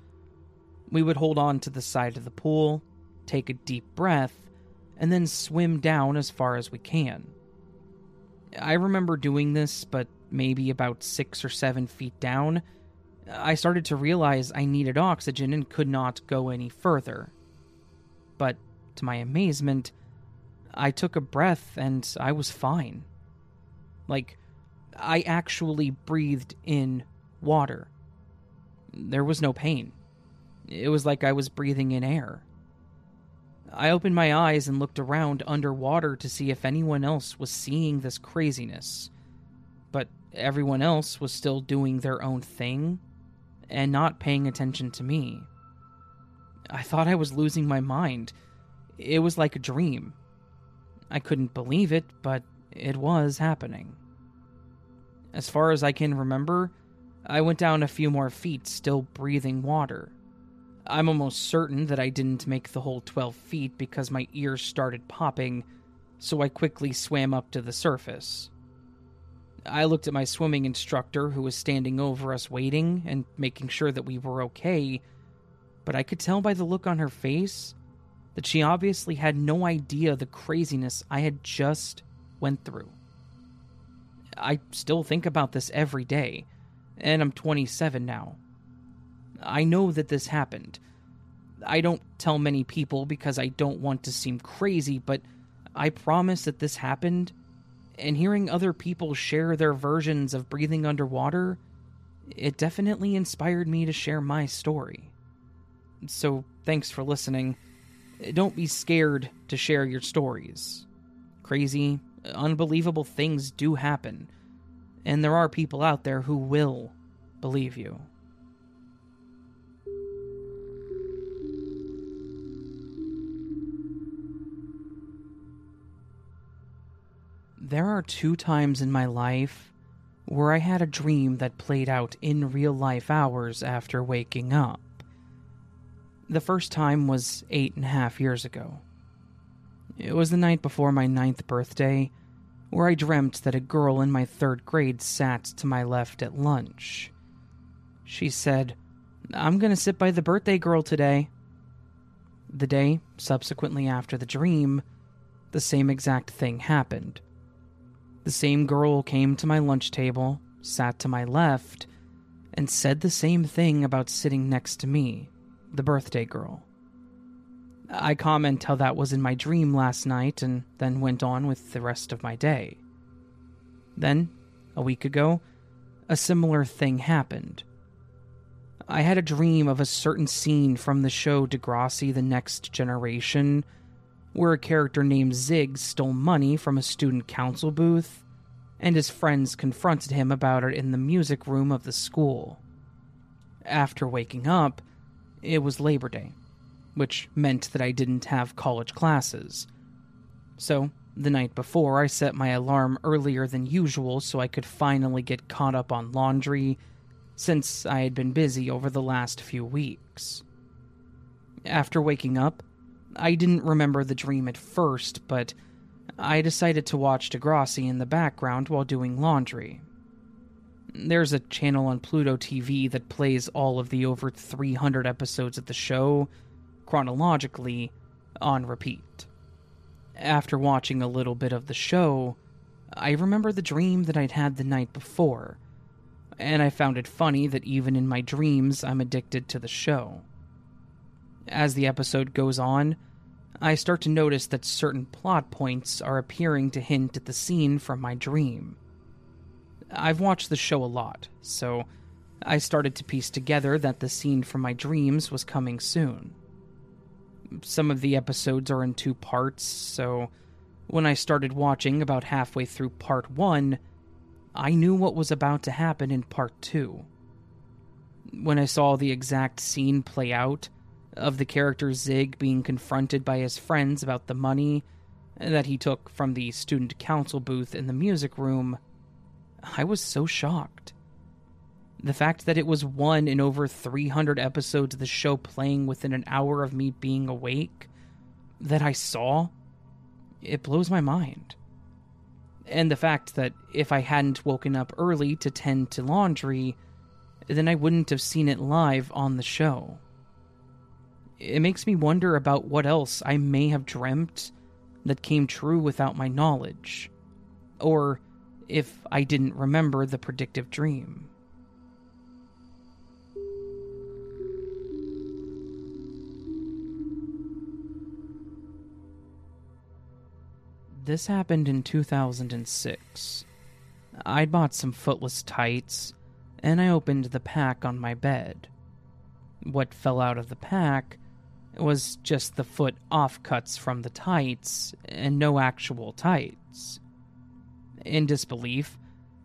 We would hold on to the side of the pool, take a deep breath, and then swim down as far as we can. I remember doing this, but maybe about six or seven feet down, I started to realize I needed oxygen and could not go any further. But to my amazement, I took a breath and I was fine. Like, I actually breathed in water. There was no pain. It was like I was breathing in air. I opened my eyes and looked around underwater to see if anyone else was seeing this craziness. But everyone else was still doing their own thing and not paying attention to me. I thought I was losing my mind. It was like a dream. I couldn't believe it, but it was happening. As far as I can remember, I went down a few more feet, still breathing water. I'm almost certain that I didn't make the whole 12 feet because my ears started popping, so I quickly swam up to the surface. I looked at my swimming instructor, who was standing over us waiting and making sure that we were okay, but I could tell by the look on her face that she obviously had no idea the craziness I had just went through. I still think about this every day, and I'm 27 now. I know that this happened. I don't tell many people because I don't want to seem crazy, but I promise that this happened. And hearing other people share their versions of breathing underwater, it definitely inspired me to share my story. So, thanks for listening. Don't be scared to share your stories. Crazy, unbelievable things do happen, and there are people out there who will believe you. There are two times in my life where I had a dream that played out in real life hours after waking up. The first time was eight and a half years ago. It was the night before my ninth birthday, where I dreamt that a girl in my third grade sat to my left at lunch. She said, I'm gonna sit by the birthday girl today. The day subsequently after the dream, the same exact thing happened. The same girl came to my lunch table, sat to my left, and said the same thing about sitting next to me, the birthday girl. I comment how that was in my dream last night and then went on with the rest of my day. Then, a week ago, a similar thing happened. I had a dream of a certain scene from the show Degrassi The Next Generation, where a character named Zig stole money from a student council booth, and his friends confronted him about it in the music room of the school. After waking up, it was Labor Day, which meant that I didn't have college classes. So, the night before, I set my alarm earlier than usual so I could finally get caught up on laundry since I had been busy over the last few weeks. After waking up, I didn't remember the dream at first, but I decided to watch Degrassi in the background while doing laundry. There's a channel on Pluto TV that plays all of the over 300 episodes of the show, chronologically, on repeat. After watching a little bit of the show, I remember the dream that I'd had the night before and I found it funny that even in my dreams I'm addicted to the show. As the episode goes on, I start to notice that certain plot points are appearing to hint at the scene from my dream. I've watched the show a lot, so I started to piece together that the scene from my dreams was coming soon. Some of the episodes are in two parts, so when I started watching about halfway through part one, I knew what was about to happen in part two. When I saw the exact scene play out, of the character Zig being confronted by his friends about the money that he took from the student council booth in the music room, I was so shocked. The fact that it was one in over 300 episodes of the show playing within an hour of me being awake that I saw, it blows my mind and the fact that if I hadn't woken up early to tend to laundry, then I wouldn't have seen it live on the show. It makes me wonder about what else I may have dreamt that came true without my knowledge, or if I didn't remember the predictive dream. This happened in 2006. I'd bought some footless tights, and I opened the pack on my bed. What fell out of the pack was just the foot offcuts from the tights, and no actual tights. In disbelief,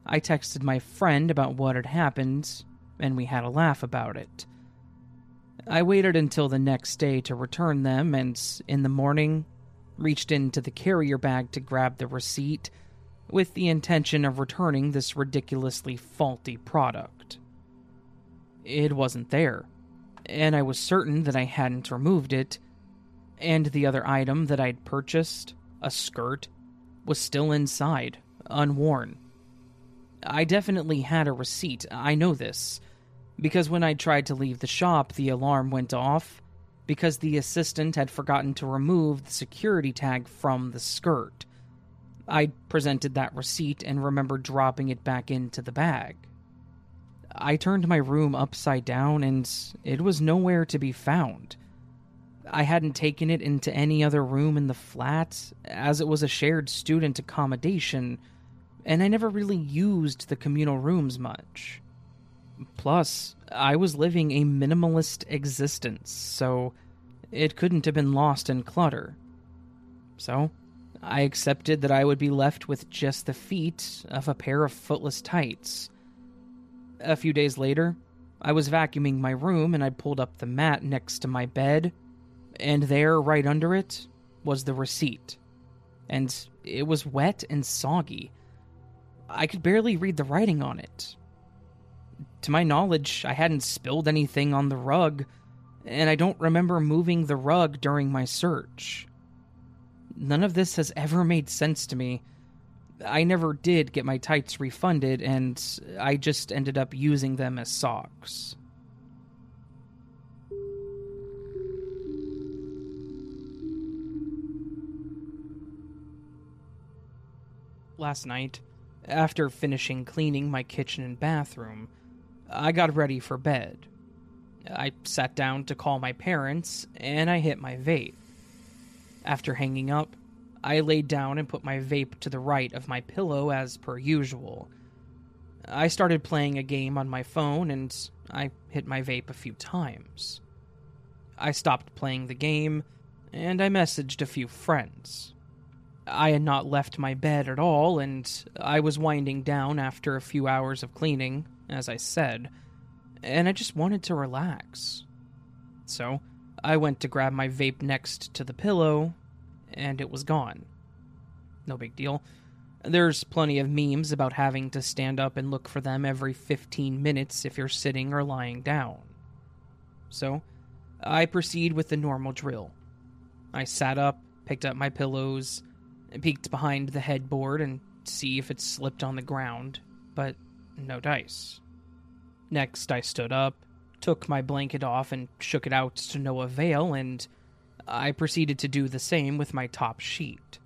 I texted my friend about what had happened, and we had a laugh about it. I waited until the next day to return them, and in the morning, reached into the carrier bag to grab the receipt with the intention of returning this ridiculously faulty product. It wasn't there, and I was certain that I hadn't removed it, and the other item that I'd purchased, a skirt, was still inside, unworn. I definitely had a receipt, I know this, because when I tried to leave the shop, the alarm went off because the assistant had forgotten to remove the security tag from the skirt. I presented that receipt and remember dropping it back into the bag. I turned my room upside down and it was nowhere to be found. I hadn't taken it into any other room in the flat, as it was a shared student accommodation, and I never really used the communal rooms much. Plus, I was living a minimalist existence, so it couldn't have been lost in clutter. So, I accepted that I would be left with just the feet of a pair of footless tights. A few days later, I was vacuuming my room and I pulled up the mat next to my bed, and there, right under it, was the receipt. And it was wet and soggy. I could barely read the writing on it. To my knowledge, I hadn't spilled anything on the rug, and I don't remember moving the rug during my search. none of this has ever made sense to me. I never did get my tights refunded, and I just ended up using them as socks. Last night, after finishing cleaning my kitchen and bathroom, I got ready for bed. I sat down to call my parents, and I hit my vape. After hanging up, I laid down and put my vape to the right of my pillow as per usual. I started playing a game on my phone and I hit my vape a few times. I stopped playing the game and I messaged a few friends. I had not left my bed at all and I was winding down after a few hours of cleaning, as I said, and I just wanted to relax. So, I went to grab my vape next to the pillow, and it was gone. No big deal. There's plenty of memes about having to stand up and look for them every 15 minutes if you're sitting or lying down. So, I proceed with the normal drill. I sat up, picked up my pillows, peeked behind the headboard and see if it slipped on the ground, but no dice. Next, I stood up, took my blanket off and shook it out to no avail, and I proceeded to do the same with my top sheet.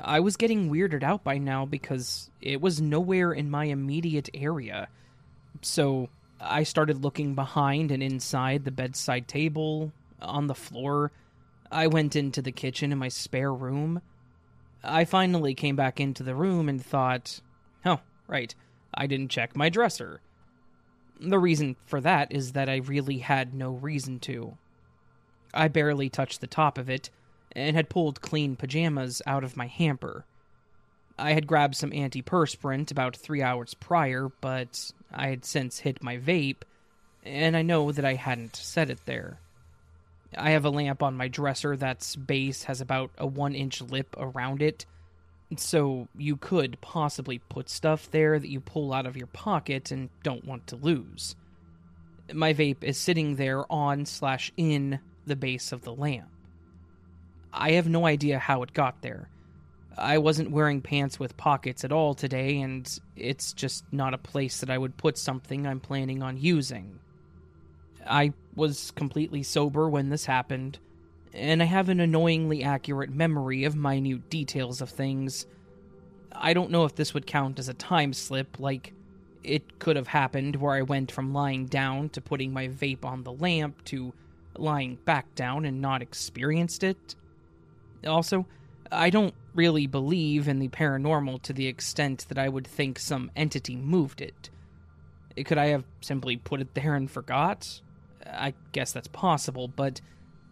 I was getting weirded out by now because it was nowhere in my immediate area. So I started looking behind and inside the bedside table, on the floor. I went into the kitchen in my spare room. I finally came back into the room and thought, oh, right, I didn't check my dresser. The reason for that is that I really had no reason to. I barely touched the top of it and had pulled clean pajamas out of my hamper. I had grabbed some antiperspirant about three hours prior, but I had since hit my vape, and I know that I hadn't set it there. I have a lamp on my dresser that's base has about a one inch lip around it, so you could possibly put stuff there that you pull out of your pocket and don't want to lose. My vape is sitting there on slash in the base of the lamp. I have no idea how it got there. I wasn't wearing pants with pockets at all today, and it's just not a place that I would put something I'm planning on using. I was completely sober when this happened, and I have an annoyingly accurate memory of minute details of things. I don't know if this would count as a time slip, like it could have happened where I went from lying down to putting my vape on the lamp to lying back down and not experienced it. Also, I don't really believe in the paranormal to the extent that I would think some entity moved it. Could I have simply put it there and forgot? I guess that's possible, but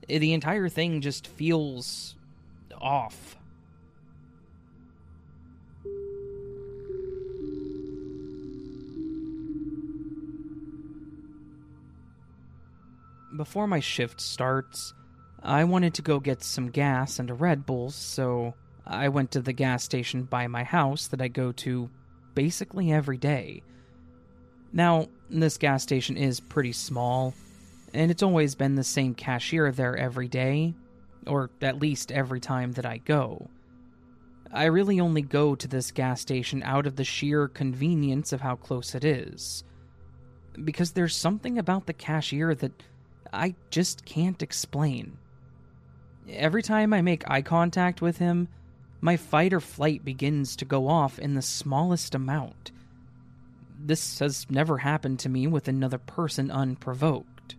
the entire thing just feels off. Before my shift starts, I wanted to go get some gas and a Red Bull, so I went to the gas station by my house that I go to basically every day. Now, this gas station is pretty small, and it's always been the same cashier there every day, or at least every time that I go. I really only go to this gas station out of the sheer convenience of how close it is. Because there's something about the cashier that I just can't explain. Every time I make eye contact with him, my fight or flight begins to go off in the smallest amount. This has never happened to me with another person unprovoked.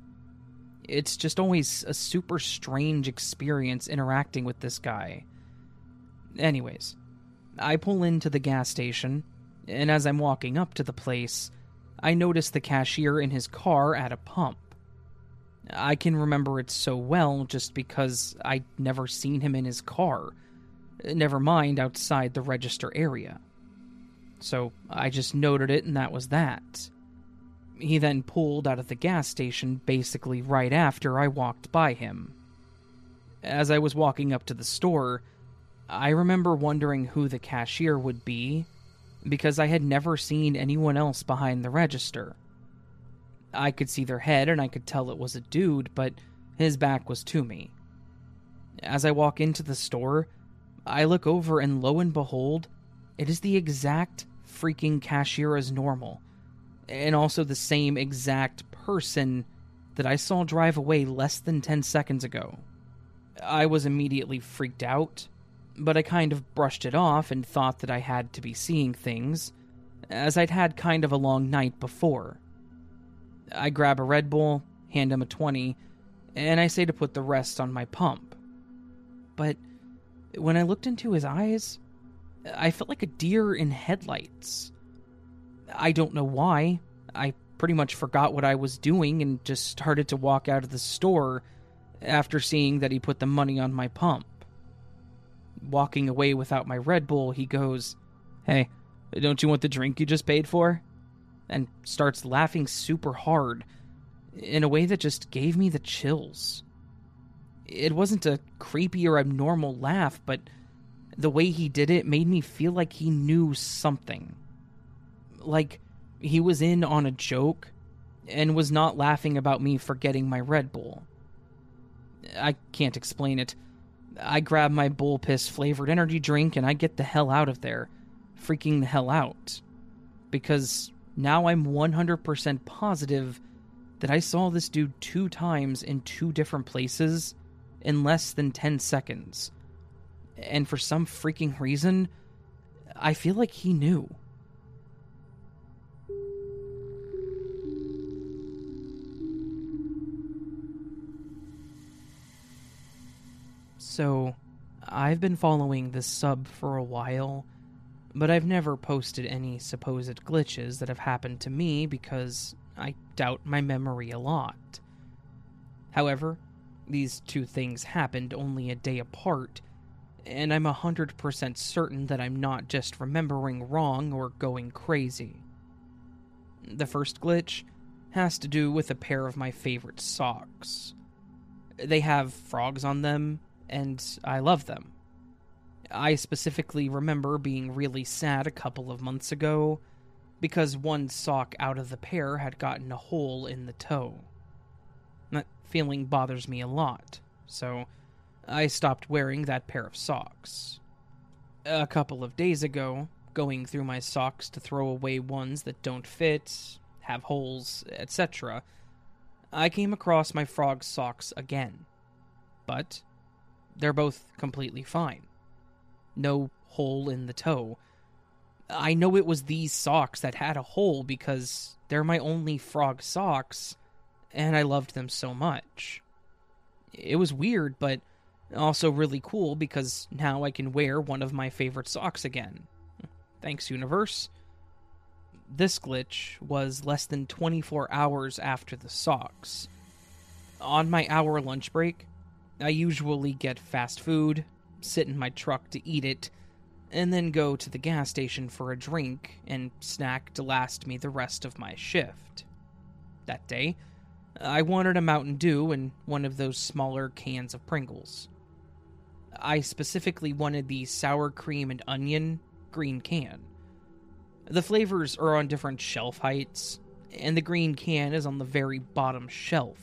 It's just always a super strange experience interacting with this guy. Anyways, I pull into the gas station, and as I'm walking up to the place, I notice the cashier in his car at a pump. I can remember it so well just because I'd never seen him in his car, never mind outside the register area. So I just noted it, and that was that. He then pulled out of the gas station basically right after I walked by him. As I was walking up to the store, I remember wondering who the cashier would be because I had never seen anyone else behind the register. I could see their head and I could tell it was a dude, but his back was to me. As I walk into the store, I look over and lo and behold, it is the exact freaking cashier as normal, and also the same exact person that I saw drive away less than 10 seconds ago. I was immediately freaked out, but I kind of brushed it off and thought that I had to be seeing things, as I'd had kind of a long night before. I grab a Red Bull, hand him a 20, and I say to put the rest on my pump. But when I looked into his eyes, I felt like a deer in headlights. I don't know why. I pretty much forgot what I was doing and just started to walk out of the store after seeing that he put the money on my pump. Walking away without my Red Bull, he goes, Hey, don't you want the drink you just paid for? And starts laughing super hard in a way that just gave me the chills. It wasn't a creepy or abnormal laugh, but the way he did it made me feel like he knew something. Like he was in on a joke and was not laughing about me forgetting my Red Bull. I can't explain it. I grab my bull piss flavored energy drink and I get the hell out of there. Freaking the hell out. Because now I'm 100% positive that I saw this dude two times in two different places in less than 10 seconds. And for some freaking reason, I feel like he knew. So, I've been following this sub for a while, but I've never posted any supposed glitches that have happened to me because I doubt my memory a lot. However, these two things happened only a day apart, and I'm 100% certain that I'm not just remembering wrong or going crazy. The first glitch has to do with a pair of my favorite socks. They have frogs on them, and I love them. I specifically remember being really sad a couple of months ago because one sock out of the pair had gotten a hole in the toe. That feeling bothers me a lot, so I stopped wearing that pair of socks. A couple of days ago, going through my socks to throw away ones that don't fit, have holes, etc., I came across my frog socks again. But they're both completely fine. No hole in the toe. I know it was these socks that had a hole because they're my only frog socks, and I loved them so much. It was weird, but also really cool because now I can wear one of my favorite socks again. Thanks, Universe. This glitch was less than 24 hours after the socks. On my hour lunch break, I usually get fast food, sit in my truck to eat it, and then go to the gas station for a drink and snack to last me the rest of my shift. That day, I wanted a Mountain Dew and one of those smaller cans of Pringles. I specifically wanted the sour cream and onion green can. The flavors are on different shelf heights, and the green can is on the very bottom shelf.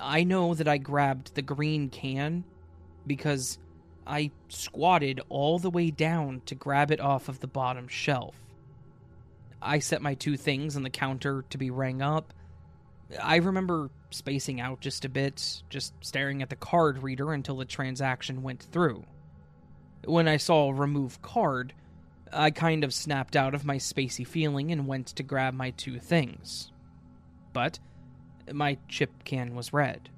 I know that I grabbed the green can because I squatted all the way down to grab it off of the bottom shelf. I set my two things on the counter to be rang up. I remember spacing out just a bit, just staring at the card reader until the transaction went through. When I saw remove card, I kind of snapped out of my spacey feeling and went to grab my two things. But my chip can was red.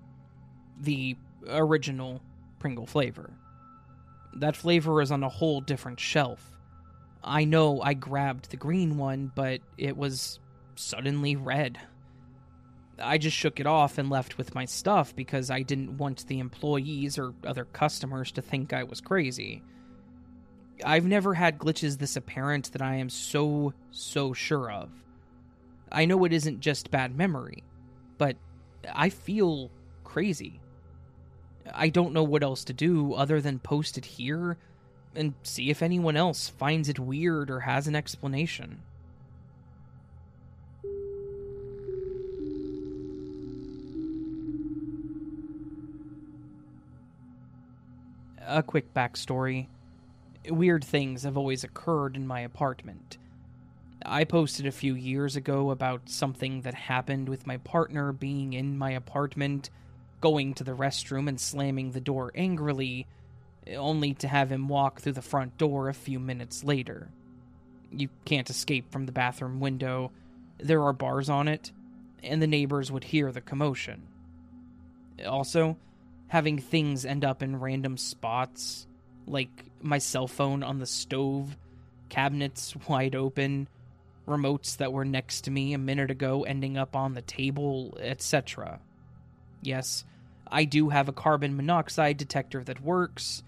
The original Pringle flavor. That flavor is on a whole different shelf. I know I grabbed the green one, but it was suddenly red. I just shook it off and left with my stuff because I didn't want the employees or other customers to think I was crazy. I've never had glitches this apparent that I am so, so sure of. I know it isn't just bad memory but I feel crazy. I don't know what else to do other than post it here and see if anyone else finds it weird or has an explanation. A quick backstory weird things have always occurred in my apartment. I posted a few years ago about something that happened with my partner being in my apartment, going to the restroom and slamming the door angrily, only to have him walk through the front door a few minutes later. You can't escape from the bathroom window, there are bars on it, and the neighbors would hear the commotion. Also, having things end up in random spots, like my cell phone on the stove, cabinets wide open, remotes that were next to me a minute ago ending up on the table, etc. Yes, I do have a carbon monoxide detector that works.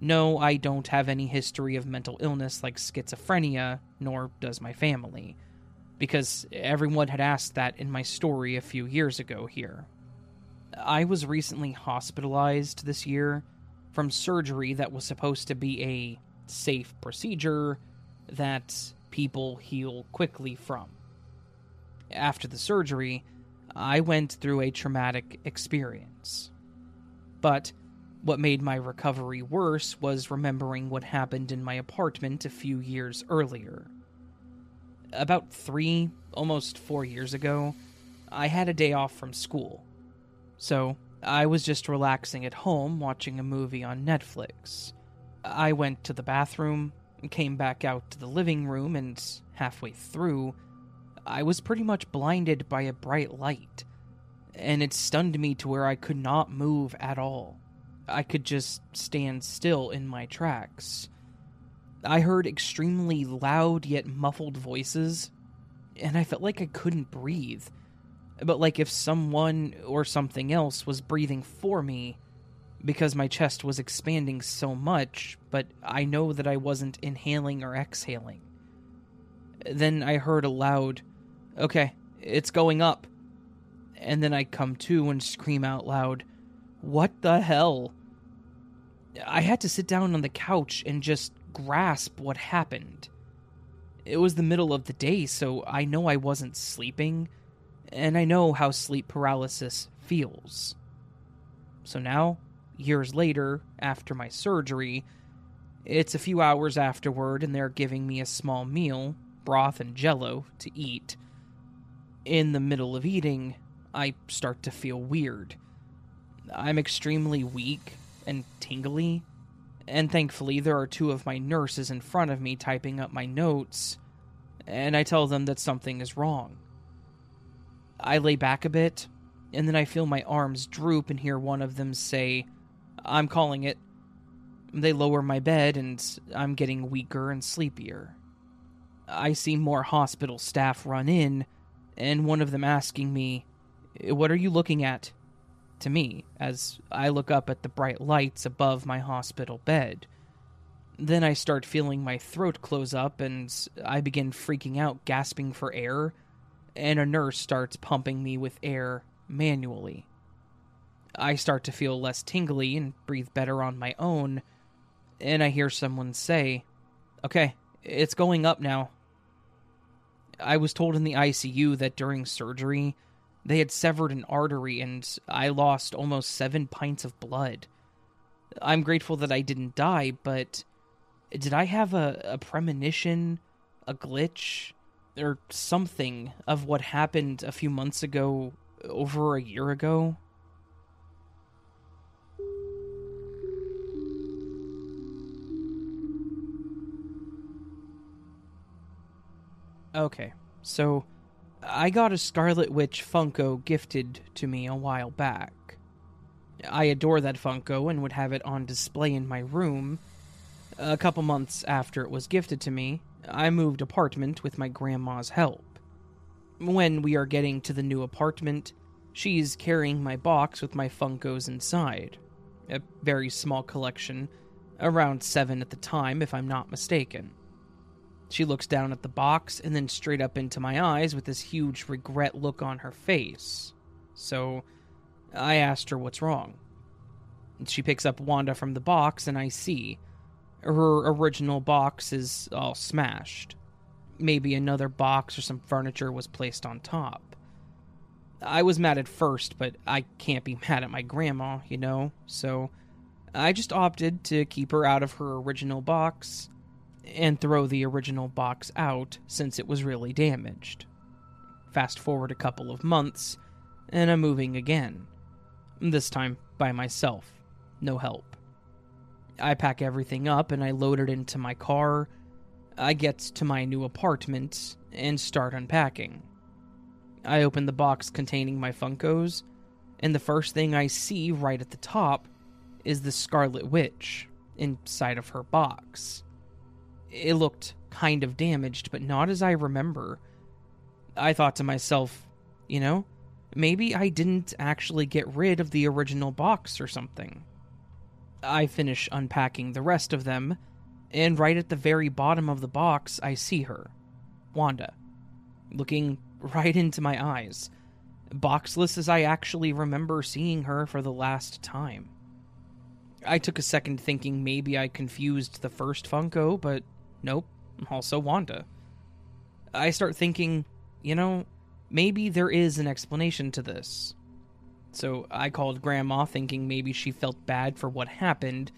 No, I don't have any history of mental illness like schizophrenia, nor does my family, because everyone had asked that in my story a few years ago here. I was recently hospitalized this year from surgery that was supposed to be a safe procedure that people heal quickly from. After the surgery, I went through a traumatic experience. But what made my recovery worse was remembering what happened in my apartment a few years earlier. About three, almost four years ago, I had a day off from school. So I was just relaxing at home watching a movie on Netflix. I went to the bathroom, came back out to the living room, and halfway through, I was pretty much blinded by a bright light. And it stunned me to where I could not move at all. I could just stand still in my tracks. I heard extremely loud yet muffled voices, and I felt like I couldn't breathe but like if someone or something else was breathing for me because my chest was expanding so much, but I know that I wasn't inhaling or exhaling. Then I heard a loud, okay, it's going up. And then I come to and scream out loud, what the hell? I had to sit down on the couch and just grasp what happened. It was the middle of the day, so I know I wasn't sleeping and I know how sleep paralysis feels. So now, years later, after my surgery, it's a few hours afterward, and they're giving me a small meal, broth and jello, to eat. In the middle of eating, I start to feel weird. I'm extremely weak and tingly, and thankfully, there are two of my nurses in front of me typing up my notes, and I tell them that something is wrong. I lay back a bit, and then I feel my arms droop and hear one of them say, I'm calling it. They lower my bed, and I'm getting weaker and sleepier. I see more hospital staff run in, and one of them asking me, What are you looking at? to me, as I look up at the bright lights above my hospital bed. Then I start feeling my throat close up, and I begin freaking out, gasping for air and a nurse starts pumping me with air manually. I start to feel less tingly and breathe better on my own, and I hear someone say, Okay, it's going up now. I was told in the ICU that during surgery, they had severed an artery and I lost almost seven pints of blood. I'm grateful that I didn't die, but did I have a, a premonition, a glitch, or something of what happened a few months ago, over a year ago. Okay, so I got a Scarlet Witch Funko gifted to me a while back. I adore that Funko and would have it on display in my room. A couple months after it was gifted to me, I moved apartment with my grandma's help. When we are getting to the new apartment, she's carrying my box with my Funkos inside. A very small collection, around seven at the time, if I'm not mistaken. She looks down at the box and then straight up into my eyes with this huge regret look on her face. So I asked her what's wrong. She picks up Wanda from the box, and I see her original box is all smashed. Maybe another box or some furniture was placed on top. I was mad at first, but I can't be mad at my grandma, you know? So I just opted to keep her out of her original box and throw the original box out since it was really damaged. Fast forward a couple of months, and I'm moving again. This time by myself, no help. I pack everything up and I load it into my car. I get to my new apartment and start unpacking. I open the box containing my Funkos, and the first thing I see right at the top is the Scarlet Witch inside of her box. It looked kind of damaged, but not as I remember. I thought to myself, you know, maybe I didn't actually get rid of the original box or something. I finish unpacking the rest of them, and right at the very bottom of the box, I see her, Wanda, looking right into my eyes, boxless as I actually remember seeing her for the last time. I took a second thinking maybe I confused the first Funko, but nope, also Wanda. I start thinking, you know, maybe there is an explanation to this. So I called Grandma thinking maybe she felt bad for what happened,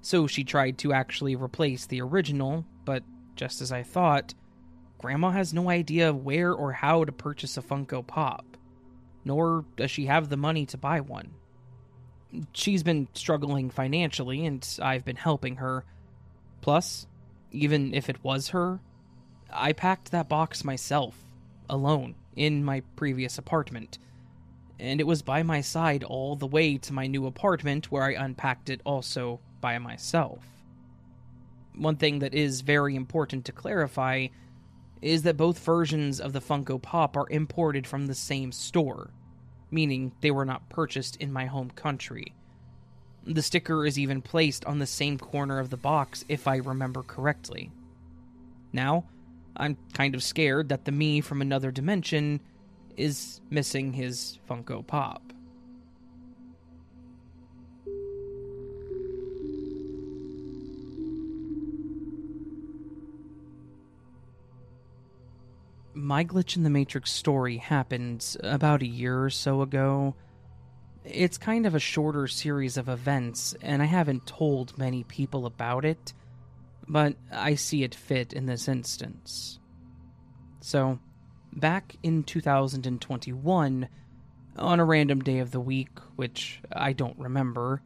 so she tried to actually replace the original, but just as I thought, Grandma has no idea where or how to purchase a Funko Pop, nor does she have the money to buy one. She's been struggling financially, and I've been helping her. Plus, even if it was her, I packed that box myself, alone, in my previous apartment. And it was by my side all the way to my new apartment where I unpacked it also by myself. One thing that is very important to clarify is that both versions of the Funko Pop are imported from the same store, meaning they were not purchased in my home country. The sticker is even placed on the same corner of the box, if I remember correctly. Now, I'm kind of scared that the me from another dimension is missing his Funko Pop. My Glitch in the Matrix story happened about a year or so ago. It's kind of a shorter series of events, and I haven't told many people about it, but I see it fit in this instance. So, back in 2021, on a random day of the week, which I don't remember,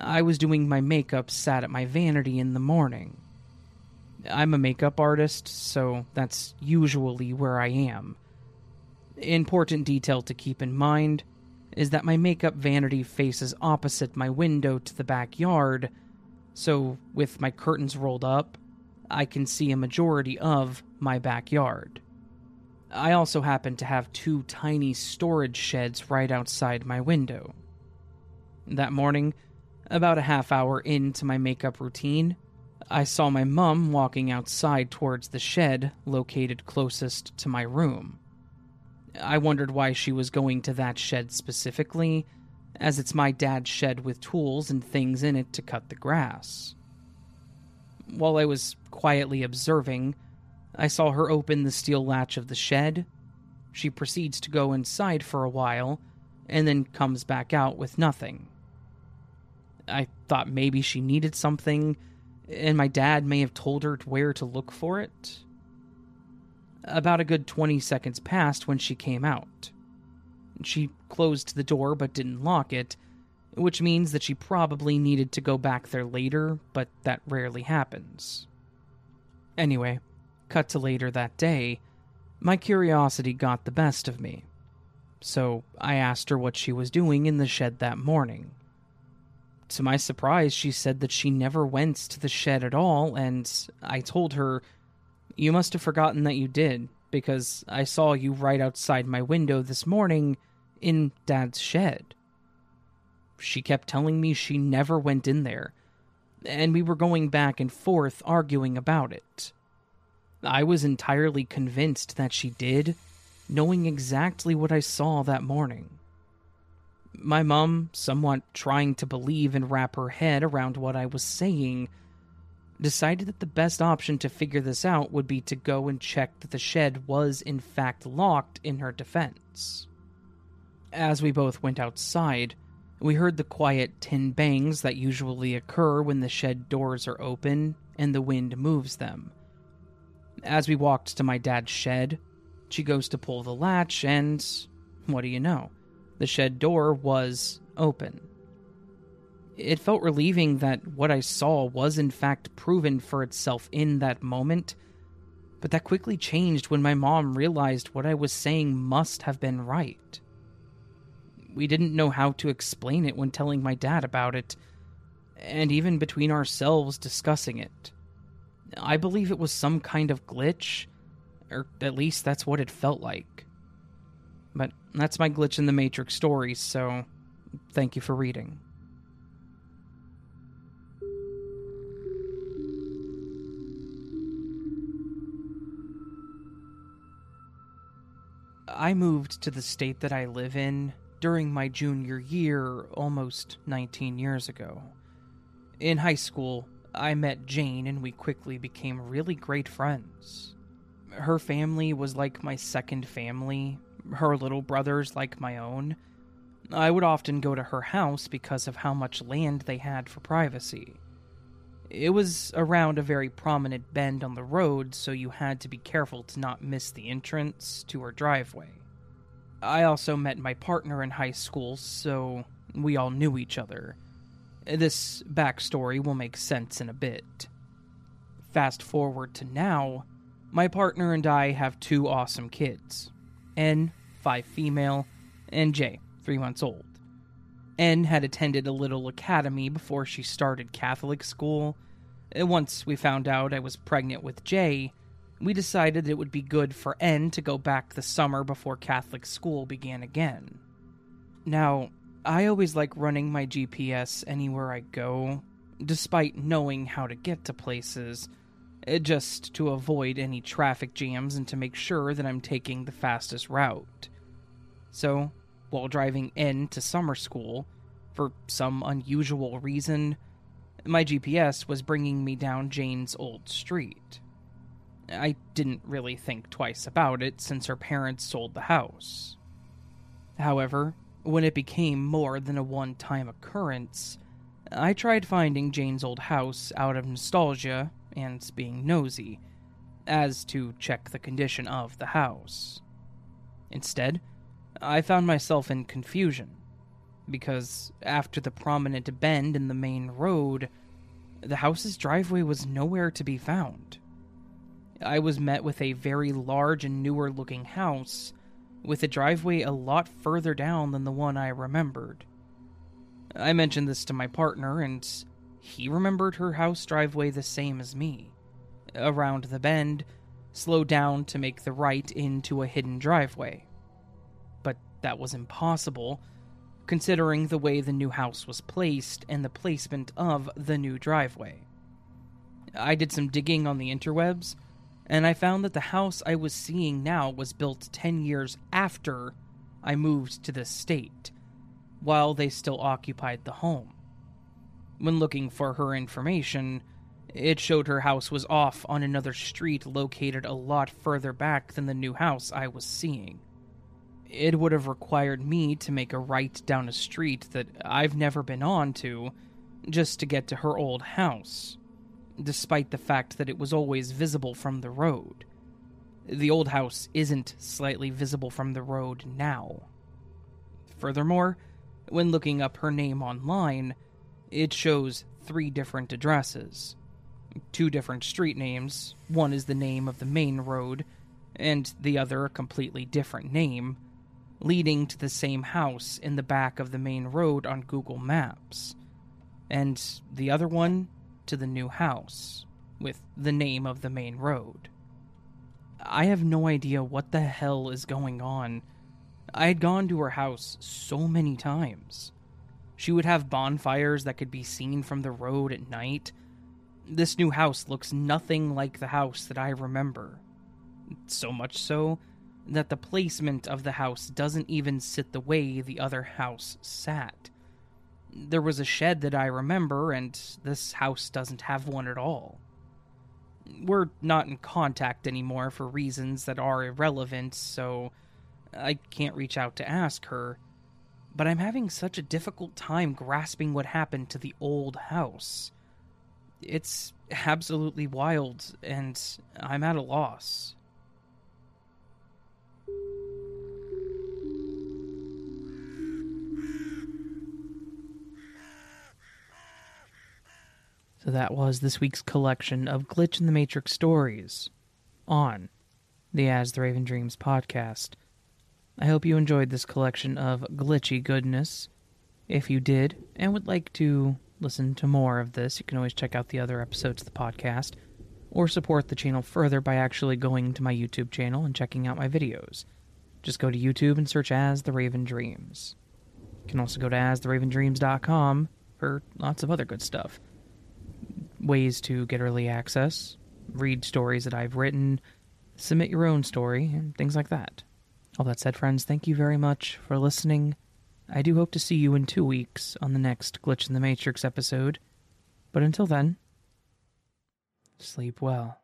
I was doing my makeup sat at my vanity in the morning. I'm a makeup artist, so that's usually where I am. Important detail to keep in mind is that my makeup vanity faces opposite my window to the backyard, so with my curtains rolled up, I can see a majority of my backyard. I also happen to have two tiny storage sheds right outside my window. That morning, about a half hour into my makeup routine, I saw my mum walking outside towards the shed located closest to my room. I wondered why she was going to that shed specifically, as it's my dad's shed with tools and things in it to cut the grass. While I was quietly observing, I saw her open the steel latch of the shed. She proceeds to go inside for a while and then comes back out with nothing. I thought maybe she needed something and my dad may have told her where to look for it. About a good 20 seconds passed when she came out. She closed the door but didn't lock it, which means that she probably needed to go back there later, but that rarely happens. Anyway, cut to later that day, my curiosity got the best of me. So I asked her what she was doing in the shed that morning. To my surprise, she said that she never went to the shed at all, and I told her, You must have forgotten that you did, because I saw you right outside my window this morning in Dad's shed. She kept telling me she never went in there, and we were going back and forth arguing about it. I was entirely convinced that she did, knowing exactly what I saw that morning. My mom, somewhat trying to believe and wrap her head around what I was saying, decided that the best option to figure this out would be to go and check that the shed was in fact locked in her defense. As we both went outside, We heard the quiet tin bangs that usually occur when the shed doors are open and the wind moves them. As we walked to my dad's shed, she goes to pull the latch, and what do you know? The shed door was open. It felt relieving that what I saw was in fact proven for itself in that moment, but that quickly changed when my mom realized what I was saying must have been right. We didn't know how to explain it when telling my dad about it, and even between ourselves discussing it. I believe it was some kind of glitch, or at least that's what it felt like. But that's my glitch in the Matrix story, so thank you for reading. I moved to the state that I live in during my junior year almost 19 years ago. In high school, I met Jane and we quickly became really great friends. Her family was like my second family, her little brothers like my own. I would often go to her house because of how much land they had for privacy. It was around a very prominent bend on the road, so you had to be careful to not miss the entrance to her driveway. I also met my partner in high school, so we all knew each other. This backstory will make sense in a bit. Fast forward to now, my partner and I have two awesome kids N, five female, and J, three months old. N had attended a little academy before she started Catholic school. Once we found out I was pregnant with J, we decided it would be good for N to go back the summer before Catholic school began again. Now, I always like running my GPS anywhere I go, despite knowing how to get to places, eh, just to avoid any traffic jams and to make sure that I'm taking the fastest route. So, while driving in to summer school, for some unusual reason, my GPS was bringing me down Jane's old street. I didn't really think twice about it since her parents sold the house. However, when it became more than a one time occurrence, I tried finding Jane's old house out of nostalgia and being nosy, as to check the condition of the house. Instead, I found myself in confusion, because after the prominent bend in the main road, the house's driveway was nowhere to be found. I was met with a very large and newer looking house, with a driveway a lot further down than the one I remembered. I mentioned this to my partner, and he remembered her house driveway the same as me. Around the bend, slow down to make the right into a hidden driveway. That was impossible, considering the way the new house was placed and the placement of the new driveway. I did some digging on the interwebs and I found that the house I was seeing now was built 10 years after I moved to the state, while they still occupied the home. When looking for her information, it showed her house was off on another street located a lot further back than the new house I was seeing. It would have required me to make a right down a street that I've never been on to just to get to her old house despite the fact that it was always visible from the road. The old house isn't slightly visible from the road now. Furthermore, when looking up her name online, it shows three different addresses. Two different street names, one is the name of the main road, and the other a completely different name, leading to the same house in the back of the main road on Google Maps. And the other one to the new house, with the name of the main road. I have no idea what the hell is going on. I had gone to her house so many times. She would have bonfires that could be seen from the road at night. This new house looks nothing like the house that I remember. So much so that the placement of the house doesn't even sit the way the other house sat. There was a shed that I remember, and this house doesn't have one at all. We're not in contact anymore for reasons that are irrelevant, so I can't reach out to ask her. but I'm having such a difficult time grasping what happened to the old house. It's absolutely wild, and I'm at a loss. So that was this week's collection of Glitch in the Matrix stories on the As the Raven Dreams podcast. I hope you enjoyed this collection of glitchy goodness. If you did and would like to listen to more of this, you can always check out the other episodes of the podcast or support the channel further by actually going to my YouTube channel and checking out my videos. Just go to YouTube and search As the Raven Dreams. You can also go to astheravendreams.com for lots of other good stuff ways to get early access, read stories that I've written, submit your own story, and things like that. All that said, friends, thank you very much for listening. I do hope to see you in two weeks on the next Glitch in the Matrix episode. But until then, sleep well.